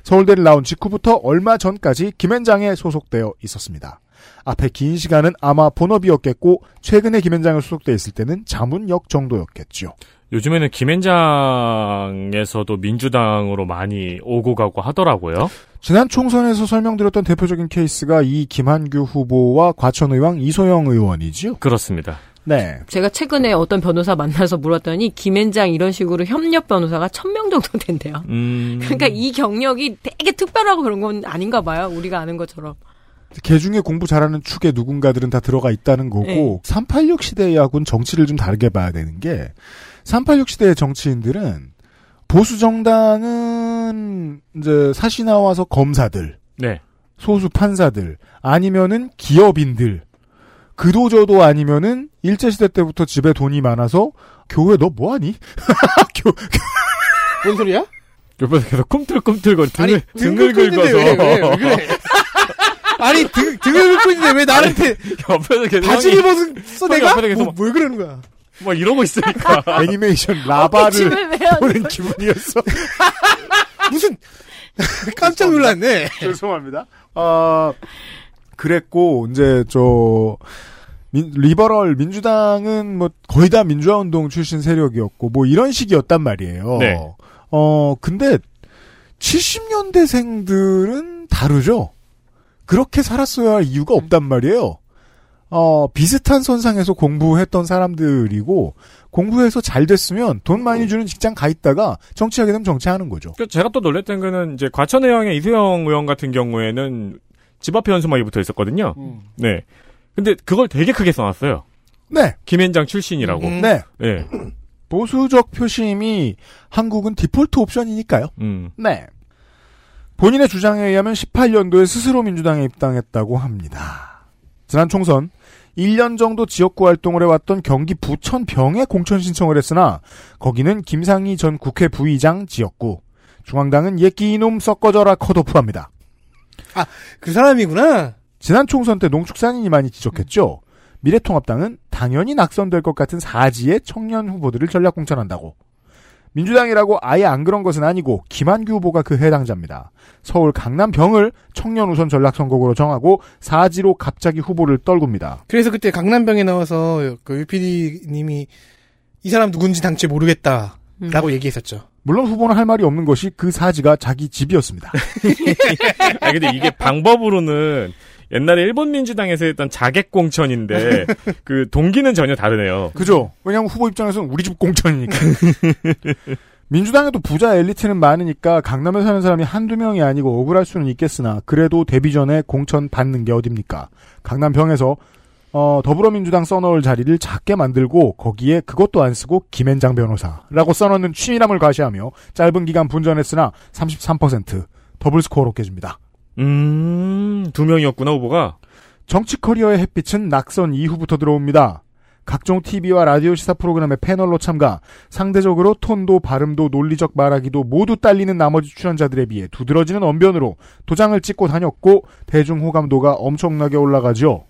서울대를 나온 직후부터 얼마 전까지 김현장에 소속되어 있었습니다. 앞에 긴 시간은 아마 본업이었겠고 최근에 김현장에 소속돼 있을 때는 자문역 정도였겠죠. 요즘에는 김현장에서도 민주당으로 많이 오고 가고 하더라고요. 지난 총선에서 설명드렸던 대표적인 케이스가 이 김한규 후보와 과천의왕 이소영 의원이지요. 그렇습니다. 네. 제가 최근에 어떤 변호사 만나서 물었더니 김앤장 이런 식으로 협력 변호사가 천 명 정도 된대요. 음... [LAUGHS] 그러니까 이 경력이 되게 특별하고 그런 건 아닌가 봐요. 우리가 아는 것처럼. 개 중에 공부 잘하는 축에 누군가들은 다 들어가 있다는 거고 네. 386 시대하고는 정치를 좀 다르게 봐야 되는 게 386 시대의 정치인들은 보수 정당은 이제 사시 나와서 검사들, 네. 소수 판사들 아니면은 기업인들 그도저도 아니면은 일제시대 때부터 집에 돈이 많아서 교회 너 뭐하니? [LAUGHS] 교, 뭔 소리야? 옆에서 계속 꿈틀꿈틀거리 등을, 등 등을 긁어서. 왜, 왜, 왜 그래? [LAUGHS] 아니 등, 등을 긁고 있는데 왜 나한테 옆에서 계속. 바지를 벗었어 내가? 옆에서 계속 뭐, 뭘 그러는 거야? 뭐 이러고 있으니까. [LAUGHS] 애니메이션 라바를 보는? 기분이었어. 무슨 깜짝 놀랐네. 죄송합니다. 아 그랬고 이제 저 민- 리버럴 민주당은 뭐 거의 다 민주화 운동 출신 세력이었고 뭐 이런 식이었단 말이에요. 네. 어 근데 70년대생들은 다르죠. 그렇게 살았어야 할 이유가 없단 말이에요. 어 비슷한 선상에서 공부했던 사람들이고 공부해서 잘 됐으면 돈 많이 주는 직장 가 있다가 정치하게 되면 정치하는 거죠. 그 제가 또 놀랬던 거는 이제 과천의왕의 이수영 의원 같은 경우에는 집 앞에 현수막이 붙어 있었거든요. 네. 근데 그걸 되게 크게 써놨어요. 네. 김현장 출신이라고. 음. 네. 네. [CLEARS THROAT] 보수적 표심이 한국은 디폴트 옵션이니까요. 음. 네. 본인의 주장에 의하면 18년도에 스스로 민주당에 입당했다고 합니다. 지난 총선 1년 정도 지역구 활동을 해왔던 경기 부천병에 공천 신청을 했으나 거기는 김상희 전 국회 부의장 지역구. 중앙당은 예끼 이놈 섞어져라 컷오프합니다. 그 사람이구나. 지난 총선 때 농축산인이 많이 지적했죠. 미래통합당은 당연히 낙선될 것 같은 사지의 청년 후보들을 전략 공천한다고. 민주당이라고 아예 안 그런 것은 아니고 김한규 후보가 그 해당자입니다. 서울 강남 병을 청년 우선 전략 선거구로 정하고 사지로 갑자기 후보를 떨굽니다. 그래서 그때 강남 병에 나와서 그 UPD님이 이 사람 누군지 당최 모르겠다라고 얘기했었죠. 물론 후보는 할 말이 없는 것이 그 사지가 자기 집이었습니다. [LAUGHS] 아 근데 이게 방법으로는 옛날에 일본 민주당에서 했던 자객 공천인데 [LAUGHS] 그 동기는 전혀 다르네요. 그죠? 왜냐하면 후보 입장에서는 우리 집 공천이니까. [LAUGHS] 민주당에도 부자 엘리트는 많으니까 강남에 사는 사람이 한두 명이 아니고 억울할 수는 있겠으나 그래도 데뷔 전에 공천 받는 게 어딥니까? 강남병에서 어, 더불어민주당 써놓을 자리를 작게 만들고 거기에 그것도 안 쓰고 김앤장 변호사라고 써놓는 치밀함을 과시하며 짧은 기간 분전했으나 33% 더블 스코어로 깨집니다. 음, 두 명이었구나, 후보가. 정치 커리어의 햇빛은 낙선 이후부터 들어옵니다. 각종 TV와 라디오 시사 프로그램의 패널로 참가, 상대적으로 톤도 발음도 논리적 말하기도 모두 딸리는 나머지 출연자들에 비해 두드러지는 언변으로 도장을 찍고 다녔고 대중 호감도가 엄청나게 올라가죠.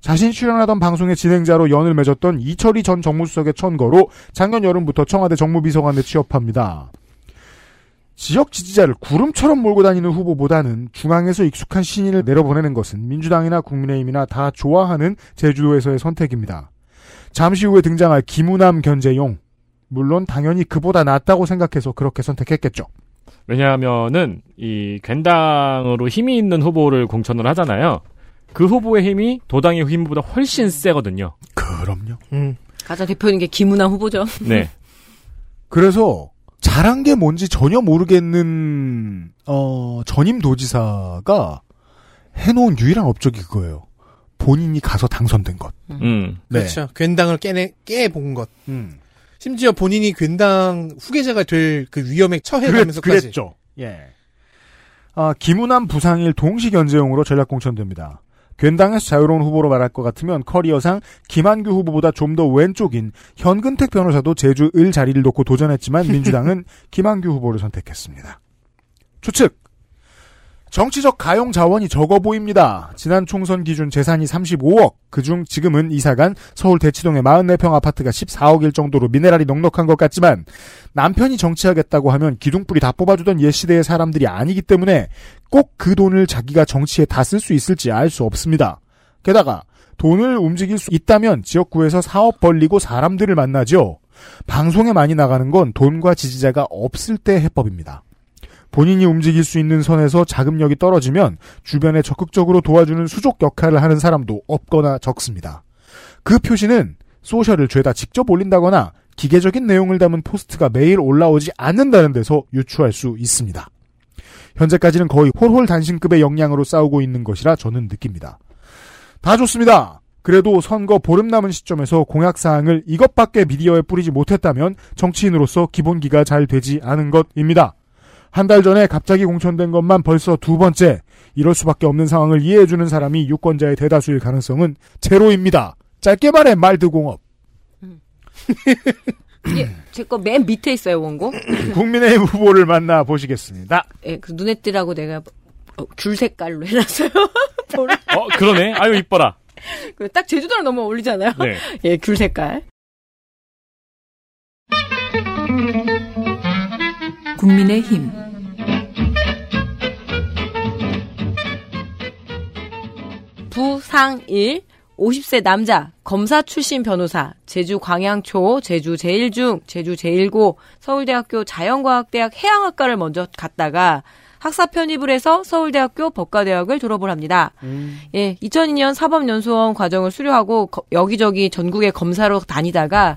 자신 출연하던 방송의 진행자로 연을 맺었던 이철희 전 정무수석의 천거로 작년 여름부터 청와대 정무비서관에 취업합니다. 지역 지지자를 구름처럼 몰고 다니는 후보보다는 중앙에서 익숙한 신인을 내려보내는 것은 민주당이나 국민의힘이나 다 좋아하는 제주도에서의 선택입니다. 잠시 후에 등장할 김우남 견제용. 물론 당연히 그보다 낫다고 생각해서 그렇게 선택했겠죠. 왜냐하면은 이 괜당으로 힘이 있는 후보를 공천을 하잖아요. 그 후보의 힘이 도당의 힘보다 훨씬 세거든요. 그럼요. 음. 가장 대표인 게 김우남 후보죠. 네. 그래서 잘한 게 뭔지 전혀 모르겠는 어, 전임 도지사가 해놓은 유일한 업적이 그거예요. 본인이 가서 당선된 것. 음. 네. 그렇죠. 괜당을 깨내 깨본 것. 음. 심지어 본인이 괜당 후계자가 될 그 위험에 처해가면서까지. 그랬, 그랬죠. 예. 아, 김우남 부상일 동시 견제용으로 전략 공천됩니다. 괜당에서 자유로운 후보로 말할 것 같으면 커리어상 김한규 후보보다 좀 더 왼쪽인 현근택 변호사도 제주 을 자리를 놓고 도전했지만 민주당은 [LAUGHS] 김한규 후보를 선택했습니다. 추측. 정치적 가용 자원이 적어 보입니다. 지난 총선 기준 재산이 35억, 그중 지금은 이사간 서울 대치동의 44평 아파트가 14억일 정도로 미네랄이 넉넉한 것 같지만 남편이 정치하겠다고 하면 기둥뿌리 다 뽑아주던 옛 시대의 사람들이 아니기 때문에 꼭 그 돈을 자기가 정치에 다 쓸 수 있을지 알 수 없습니다. 게다가 돈을 움직일 수 있다면 지역구에서 사업 벌리고 사람들을 만나죠. 방송에 많이 나가는 건 돈과 지지자가 없을 때 해법입니다. 본인이 움직일 수 있는 선에서 자금력이 떨어지면 주변에 적극적으로 도와주는 수족 역할을 하는 사람도 없거나 적습니다. 그 표시는 소셜을 죄다 직접 올린다거나 기계적인 내용을 담은 포스트가 매일 올라오지 않는다는 데서 유추할 수 있습니다. 현재까지는 거의 홀홀 단신급의 역량으로 싸우고 있는 것이라 저는 느낍니다. 다 좋습니다. 그래도 선거 보름 남은 시점에서 공약사항을 이것밖에 미디어에 뿌리지 못했다면 정치인으로서 기본기가 잘 되지 않은 것입니다. 한 달 전에 갑자기 공천된 것만 벌써 두 번째. 이럴 수밖에 없는 상황을 이해해주는 사람이 유권자의 대다수일 가능성은 제로입니다. 짧게 말해 말드공업. 이게 [LAUGHS] 제거 맨 밑에 있어요 원고. [LAUGHS] 국민의힘 후보를 만나 보시겠습니다. 예, 그 눈에 띄라고 내가 어, 귤 색깔로 해놨어요. [LAUGHS] 어, 그러네. 아유, 이뻐라. 그딱 제주도랑 너무 어울리잖아요. 네. 예, 귤 색깔. 국민의힘 부상일 50세 남자 검사 출신 변호사 제주 광양초 제주 제1중 제주 제1고 서울대학교 자연과학대학 해양학과를 먼저 갔다가 학사 편입을 해서 서울대학교 법과대학을 졸업을 합니다. 예, 2002년 사법연수원 과정을 수료하고 거- 여기저기 전국의 검사로 다니다가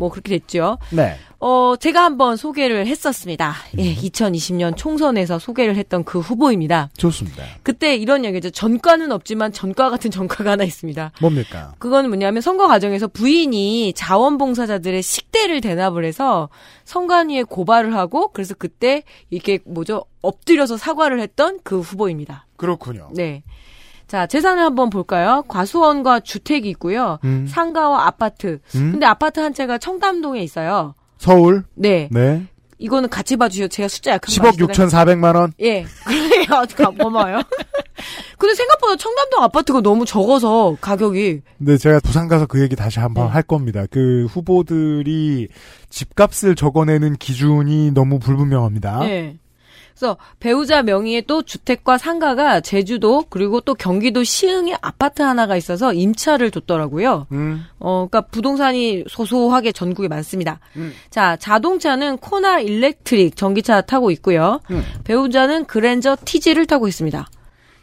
뭐 그렇게 됐죠. 네. 어, 제가 한번 소개를 했었습니다. 예, 2020년 총선에서 소개를 했던 그 후보입니다. 좋습니다. 그때 이런 얘기죠. 전과는 없지만 전과 같은 전과가 하나 있습니다. 뭡니까? 그건 뭐냐면 선거 과정에서 부인이 자원봉사자들의 식대를 대납을 해서 선관위에 고발을 하고 그래서 그때 이렇게 뭐죠 엎드려서 사과를 했던 그 후보입니다. 그렇군요. 네. 자 재산을 한번 볼까요? 과수원과 주택이 있고요. 음. 상가와 아파트. 음. 근데 아파트 한 채가 청담동에 있어요. 서울? 네. 네. 이거는 같이 봐주셔. 제가 숫자 약한 10억 6,400만 원? 예. [LAUGHS] 그래요. 가- 고마워요. [LAUGHS] 근데 생각보다 청담동 아파트가 너무 적어서 가격이 근데 제가 부산 가서 그 얘기 다시 한번 네. 할 겁니다. 그 후보들이 집값을 적어내는 기준이 너무 불분명합니다. 네. 그래서 배우자 명의의 또 주택과 상가가 제주도 그리고 또 경기도 시흥에 아파트 하나가 있어서 임차를 줬더라고요. 음. 어, 그러니까 부동산이 소소하게 전국에 많습니다. 음. 자, 자동차는 코나 일렉트릭 전기차 타고 있고요. 음. 배우자는 그랜저 TG를 타고 있습니다.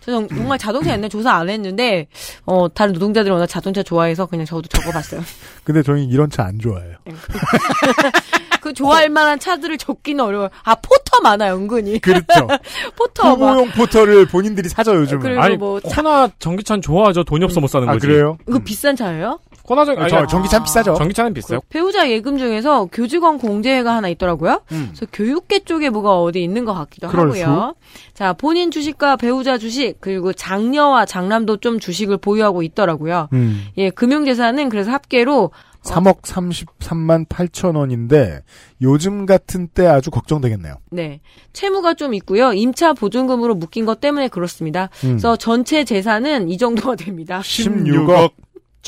저 정- 정말 자동차 옛날 조사 안 했는데 어, 다른 노동자들이 워낙 자동차 좋아해서 그냥 저도 적어봤어요. [LAUGHS] 근데 저희는 이런 차 안 좋아해요. [LAUGHS] 그 좋아할 만한 차들을 적기는 어려워요. 아 포터 많아요 은근히. 그렇죠. [LAUGHS] 포터 막 후보용 포터를 본인들이 사죠 요즘. 그리고 아니 뭐 차- 코나 전기차는 좋아하죠. 돈이 없어 못 사는 아 거지. 그래요? 이거 비싼 차예요? 코나 전 아, 저 전기차 비싸죠. 전기차는 비싸요. 배우자 예금 중에서 교직원 공제가 하나 있더라고요. 음. 그래서 교육계 쪽에 뭐가 어디 있는 것 같기도 그럴 하고요. 자, 본인 주식과 배우자 주식, 그리고 장녀와 장남도 좀 주식을 보유하고 있더라고요. 음. 예, 금융재산은 그래서 합계로 3억 33만 8천 원인데 요즘 같은 때 아주 걱정되겠네요. 네. 채무가 좀 있고요. 임차 보증금으로 묶인 것 때문에 그렇습니다. 음. 그래서 전체 재산은 이 정도가 됩니다. 16억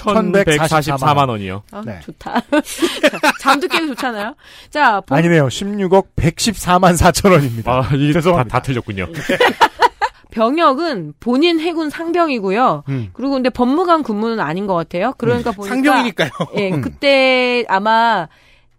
1144만 원이요. 아, 네. 좋다. [LAUGHS] 잠도 깨기 좋잖아요. 자, 본- 아니네요. 16억 114만 4천 원입니다. 아, 이게 다, 죄송합니다. 다 틀렸군요. [LAUGHS] 병역은 본인 해군 상병이고요. 음. 그리고 근데 법무관 근무는 아닌 것 같아요. 그러니까 보니까 상병이니까요. 예, 음. 그때 아마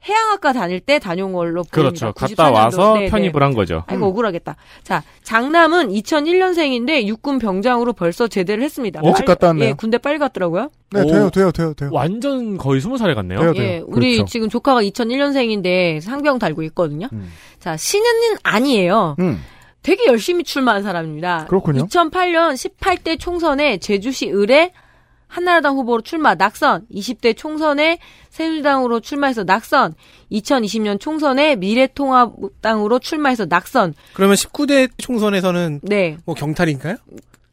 해양학과 다닐 때 다녀온 걸로 보입니다. 그렇죠. 갔다 와서 네, 네. 편입을 한 거죠. 아이고 억울하겠다. 자, 장남은 2001년생인데 육군 병장으로 벌써 제대를 했습니다. 일찍 갔다 왔네요. 예, 군대 빨리 갔더라고요. 네, 오. 돼요, 돼요, 돼요, 돼요. 완전 거의 스무 살에 갔네요. 돼요, 예, 돼요. 우리 그렇죠. 지금 조카가 2001년생인데 상병 달고 있거든요. 음. 자, 신은는 아니에요. 음. 되게 열심히 출마한 사람입니다. 그렇군요. 2008년 18대 총선에 제주시 을에 한나라당 후보로 출마 낙선, 20대 총선에 새누리당으로 출마해서 낙선, 2020년 총선에 미래통합당으로 출마해서 낙선. 그러면 19대 총선에서는 네. 뭐 경탈인가요?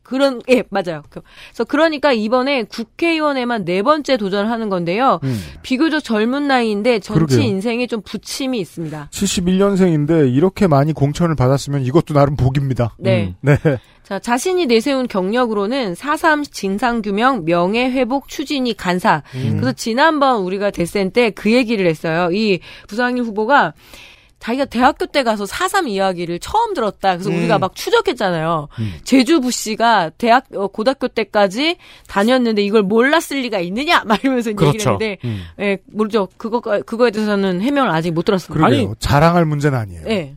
그런 예, 맞아요. 그- 그래서 그러니까 이번에 국회의원에만 네 번째 도전을 하는 건데요. 음. 비교적 젊은 나이인데 정치 그러게요. 인생에 좀 부침이 있습니다. 71년생인데 이렇게 많이 공천을 받았으면 이것도 나름 복입니다. 네. 네. 자, 자신이 내세운 경력으로는 4.3 진상규명 명예회복 추진이 간사. 음. 그래서 지난번 우리가 데센 때그 얘기를 했어요. 이 부상일 후보가 자기가 대학교 때 가서 4.3 이야기를 처음 들었다. 그래서 음. 우리가 막 추적했잖아요. 음. 제주부 씨가 대학, 어, 고등학교 때까지 다녔는데 이걸 몰랐을 리가 있느냐? [LAUGHS] 막 이러면서 이제 얘기를 그렇죠. 했는데, 음. 예, 모르죠. 그거, 그거에 대해서는 해명을 아직 못 들었습니다. 그러게요. 자랑할 문제는 아니에요. 예.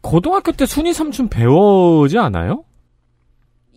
고등학교 때 순위 삼촌 배워지 않아요?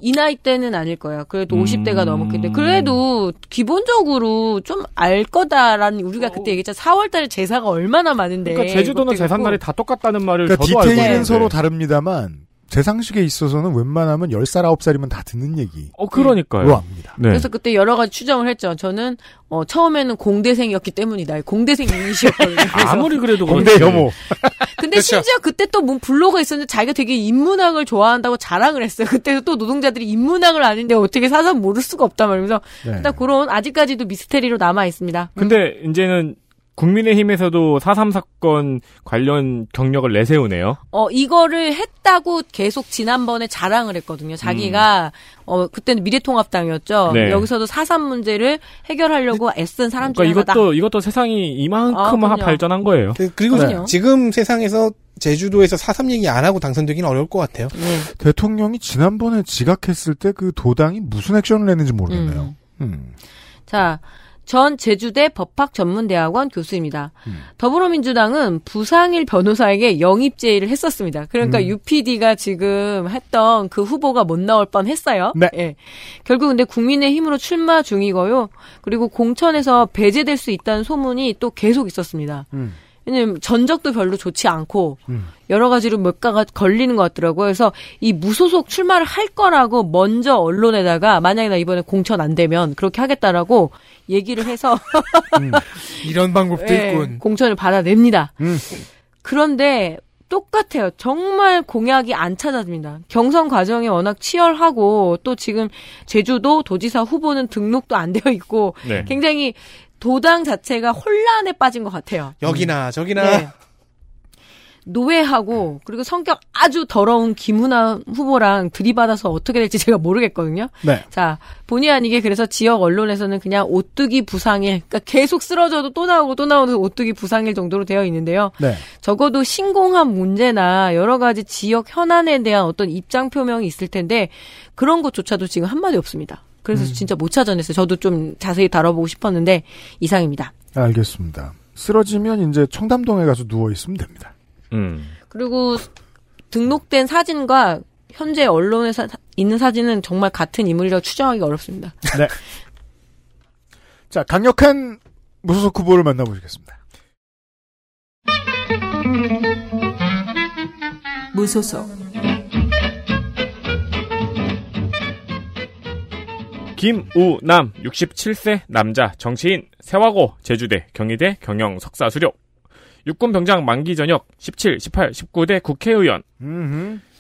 이 나이 때는 아닐 거예요. 그래도 음. 50대가 넘었기 때문에. 그래도 기본적으로 좀 알 거다라는 우리가 그때 얘기했잖아. 4월 달에 제사가 얼마나 많은데. 그러니까 제주도는 있고. 다 똑같다는 말을 그러니까 저도 알고 디테일은 있는데. 서로 다릅니다만 재상식에 있어서는 웬만하면 10살, 9살이면 다 듣는 얘기. 어 그러니까요. 로 합니다. 네. 그래서 그때 여러 가지 추정을 했죠. 저는 어, 처음에는 공대생이었기 때문이다. 공대생 유닛이었거든요. [LAUGHS] 아무리 그래도 공대. 혐오. [LAUGHS] 근데 그렇죠. 심지어 그때 또 문 블로그가 있었는데 자기가 되게 인문학을 좋아한다고 자랑을 했어요. 그때도 또 노동자들이 인문학을 아는데 어떻게 사상 모를 수가 없단 말이면서 네. 일단 그런 아직까지도 미스테리로 남아 있습니다. 근데 이제는 국민의힘에서도 4.3 사건 관련 경력을 내세우네요. 어, 이거를 했다고 계속 지난번에 자랑을 했거든요. 자기가, 어, 그때는 미래통합당이었죠. 네. 여기서도 사삼 문제를 해결하려고 애쓴 사람 중에 그러니까. 이것도 이것도 세상이 이만큼 아. 발전한 거예요. 그- 그리고 그럼요. 지금 세상에서 제주도에서 4.3 얘기 안 하고 당선되기는 어려울 것 같아요. 네. 대통령이 지난번에 지각했을 때 그 도당이 무슨 액션을 냈는지 모르겠네요. 음. 자, 전 제주대 법학전문대학원 교수입니다. 음. 더불어민주당은 부상일 변호사에게 영입 제의를 했었습니다. 그러니까 음. UPD가 지금 했던 그 후보가 못 나올 뻔 했어요. 네. 예. 결국 근데 국민의힘으로 출마 중이고요. 그리고 공천에서 배제될 수 있다는 소문이 또 계속 있었습니다. 음. 왜냐면 전적도 별로 좋지 않고 음. 여러 가지로 몇 가가 걸리는 것 같더라고요. 그래서 이 무소속 출마를 할 거라고 먼저 언론에다가 만약에 나 이번에 공천 안 되면 그렇게 하겠다라고 얘기를 해서 [LAUGHS] 이런 방법도 예, 있군. 공천을 받아냅니다. 음. 그런데 똑같아요. 정말 공약이 안 찾아집니다. 경선 과정이 워낙 치열하고 또 지금 제주도 도지사 후보는 등록도 안 되어 있고 네. 굉장히 도당 자체가 혼란에 빠진 것 같아요. 여기나 저기나 네. 노예하고 그리고 성격 아주 더러운 김훈아 후보랑 들이받아서 어떻게 될지 제가 모르겠거든요. 네. 자, 본의 아니게 그래서 지역 언론에서는 그냥 오뚜기 부상일, 그러니까 계속 쓰러져도 또 나오고 또 나오는 오뚜기 부상일 정도로 되어 있는데요. 네. 적어도 신공합 문제나 여러 가지 지역 현안에 대한 어떤 입장 표명이 있을 텐데 그런 것조차도 지금 한마디 없습니다. 그래서 음. 진짜 못 찾아냈어요. 저도 좀 자세히 다뤄보고 싶었는데 이상입니다. 알겠습니다. 쓰러지면 이제 청담동에 가서 누워 있으면 됩니다. 음. 그리고 등록된 사진과 현재 언론에 사, 있는 사진은 정말 같은 인물이라고 추정하기 어렵습니다. [LAUGHS] 네. 자, 강력한 무소속 후보를 만나보시겠습니다. 무소속 김우남 67세 남자 정치인 세화고 제주대 경희대 경영 석사 수료 육군 병장 만기 전역 17, 18, 19대 국회의원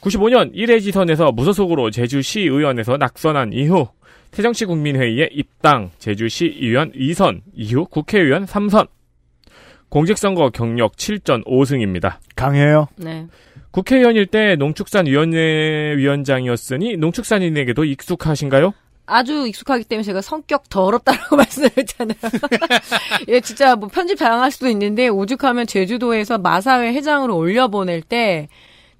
95년 1회 지선에서 무소속으로 제주시 의원에서 낙선한 이후 새정치 국민회의에 입당 제주시 의원 2선 이후 국회의원 3선 공직선거 경력 7전 5승입니다. 강해요. 네. 국회의원일 때 농축산위원회 위원장이었으니 농축산인에게도 익숙하신가요? 아주 익숙하기 때문에 제가 성격 더럽다라고 [LAUGHS] 말씀했잖아요. [LAUGHS] 예, 진짜 뭐 편집 다양할 수도 있는데 오죽하면 제주도에서 마사회 회장으로 올려보낼 때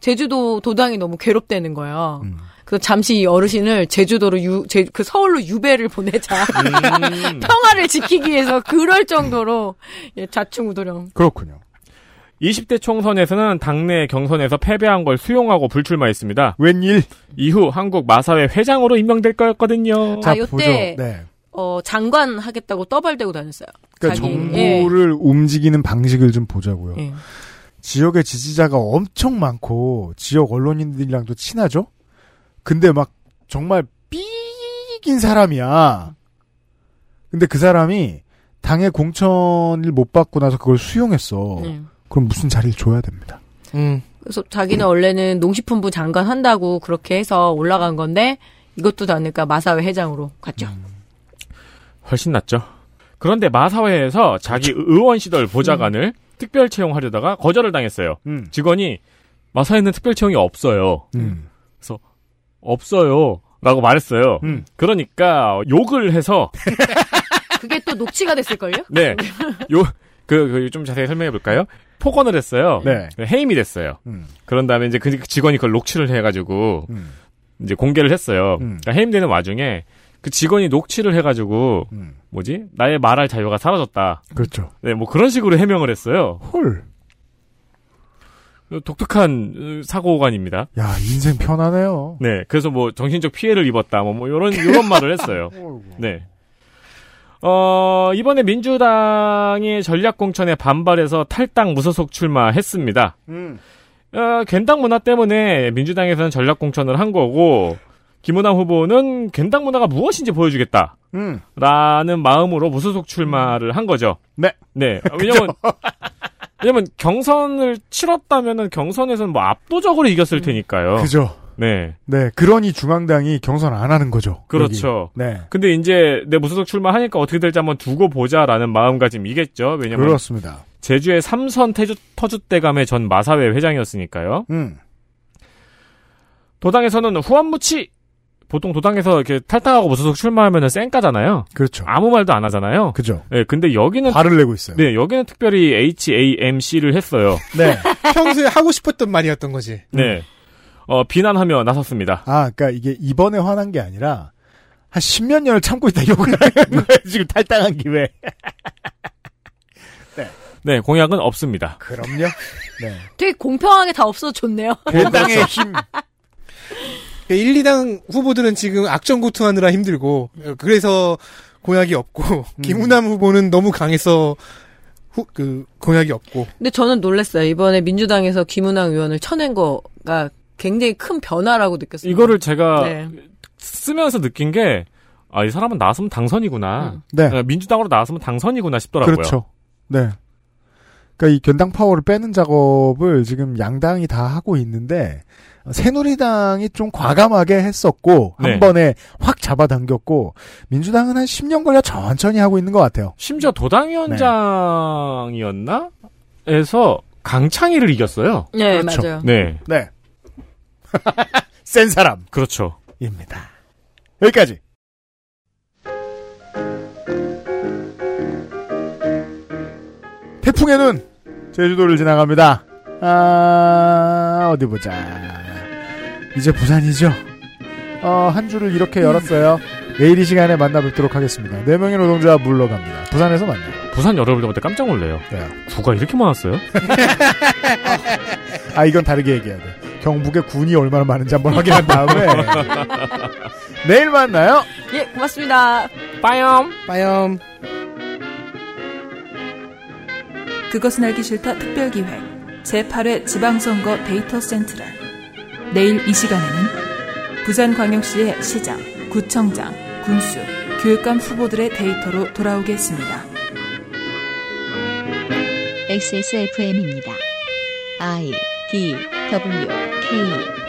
제주도 도당이 너무 괴롭다는 거예요. 그래서 잠시 이 어르신을 제주도로 유, 제, 그 서울로 유배를 보내자. [LAUGHS] 평화를 지키기 위해서 그럴 정도로 예, 좌충우돌형. 그렇군요. 20대 총선에서는 당내 경선에서 패배한 걸 수용하고 불출마했습니다. 웬일? 이후 한국 마사회 회장으로 임명될 거였거든요. 아, 요때 네. 어, 장관 하겠다고 떠벌대고 다녔어요. 그러니까 자기, 예. 정부를 움직이는 방식을 좀 보자고요. 예. 지역의 지지자가 엄청 많고 지역 언론인들이랑도 친하죠. 근데 막 정말 삐긴 사람이야. 근데 그 사람이 당의 공천을 못 받고 나서 그걸 수용했어. 네. 그럼 무슨 자리를 줘야 됩니다. 음. 그래서 자기는 원래는 농식품부 장관 한다고 그렇게 해서 올라간 건데 이것도 다니까 마사회 회장으로 갔죠. 훨씬 낫죠. 그런데 마사회에서 자기 의원 시절 보좌관을 특별 채용하려다가 거절을 당했어요. 음. 직원이 마사회는 특별 채용이 없어요. 음. 그래서 없어요. 라고 말했어요. 음. 그러니까 욕을 해서 [LAUGHS] 그게 또 녹취가 됐을걸요? 네. 요, 그, 그, 좀 자세히 설명해 볼까요? 폭언을 했어요. 네. 해임이 됐어요. 음. 그런 다음에 이제 그 직원이 그걸 녹취를 해가지고, 음. 이제 공개를 했어요. 음. 그러니까 해임되는 와중에 그 직원이 녹취를 해가지고, 음. 뭐지? 나의 말할 자유가 사라졌다. 그렇죠. 네, 뭐 그런 식으로 해명을 했어요. 헐. 독특한 어, 사고관입니다. 야, 인생 편하네요. 네, 그래서 뭐 정신적 피해를 입었다, 뭐, 뭐 요런 요런 [LAUGHS] 말을 했어요. 네. 어 이번에 민주당이 전략 공천에 반발해서 탈당 무소속 출마했습니다. 음. 어, 괜당 문화 때문에 민주당에서는 전략 공천을 한 거고 김은남 후보는 괜당 문화가 무엇인지 보여주겠다. 음. 라는 마음으로 무소속 출마를 한 거죠. 네. 네. [LAUGHS] 왜냐면 왜냐면 경선을 치렀다면은 경선에서는 뭐 압도적으로 이겼을 테니까요. 그죠. 네. 네, 그러니 중앙당이 경선 안 하는 거죠. 그렇죠. 여기. 네. 근데 이제 내 무소속 출마하니까 어떻게 될지 한번 두고 보자라는 마음가짐이겠죠. 왜냐면 그렇습니다. 제주의 삼선 태주, 터줏대감의 전 마사회 회장이었으니까요. 음. 도당에서는 후한무치 보통 도당에서 이렇게 탈당하고 무소속 출마하면은 쌩까잖아요. 그렇죠. 아무 말도 안 하잖아요. 그죠. 네, 근데 여기는 발을 내고 있어요. 네, 여기는 특별히 HAMC를 했어요. 네. [LAUGHS] 평소에 하고 싶었던 말이었던 거지. 네. 어, 비난하며 나섰습니다. 아, 그러니까 이게 이번에 화난 게 아니라 한 십몇 년을 참고 있다 욕을 하는 거예요. 지금 탈당한 김에. [LAUGHS] 네, 공약은 없습니다. 그럼요. 네. 되게 공평하게 다 없어서 좋네요. 대당의 [LAUGHS] 힘. 1, 2당 후보들은 지금 악전고투하느라 힘들고 그래서 공약이 없고 김우남 후보는 너무 강해서 후, 그 공약이 없고 근데 저는 놀랐어요. 이번에 민주당에서 김은왕 의원을 쳐낸 거가 굉장히 큰 변화라고 느꼈어요. 이거를 제가 네. 쓰면서 느낀 게, 아, 이 사람은 나왔으면 당선이구나. 네. 어, 민주당으로 나왔으면 당선이구나 싶더라고요. 그렇죠. 네. 그러니까 이 견당 파워를 빼는 작업을 지금 양당이 다 하고 있는데 새누리당이 좀 과감하게 했었고 네. 한 번에 확 잡아당겼고 민주당은 한 10년 걸려 천천히 하고 있는 것 같아요. 심지어 도당위원장이었나? 에서 강창희를 이겼어요. 네, 그렇죠. 맞아요. 네. 네. [LAUGHS] 센 사람. 그렇죠. 입니다. 여기까지. 태풍의 눈 제주도를 지나갑니다. 아 어디 보자. 이제 부산이죠. 어, 한 주를 이렇게 열었어요. 내일 이 시간에 만나 뵙도록 하겠습니다. 네 명의 노동자 물러갑니다. 부산에서 만나요. 부산 여러분 볼때 깜짝 놀래요. 네. 구가 이렇게 많았어요? [LAUGHS] 아 이건 다르게 얘기해야 돼. 경북에 군이 얼마나 많은지 한번 확인한 다음에 [LAUGHS] 내일 만나요. 예, 고맙습니다. 빠염. 빠염. 그것은 알기 싫다 특별기획 제8회 지방선거 데이터 센트럴 내일 이 시간에는 부산광역시의 시장, 구청장, 군수, 교육감 후보들의 데이터로 돌아오겠습니다. XSFM입니다. I D W K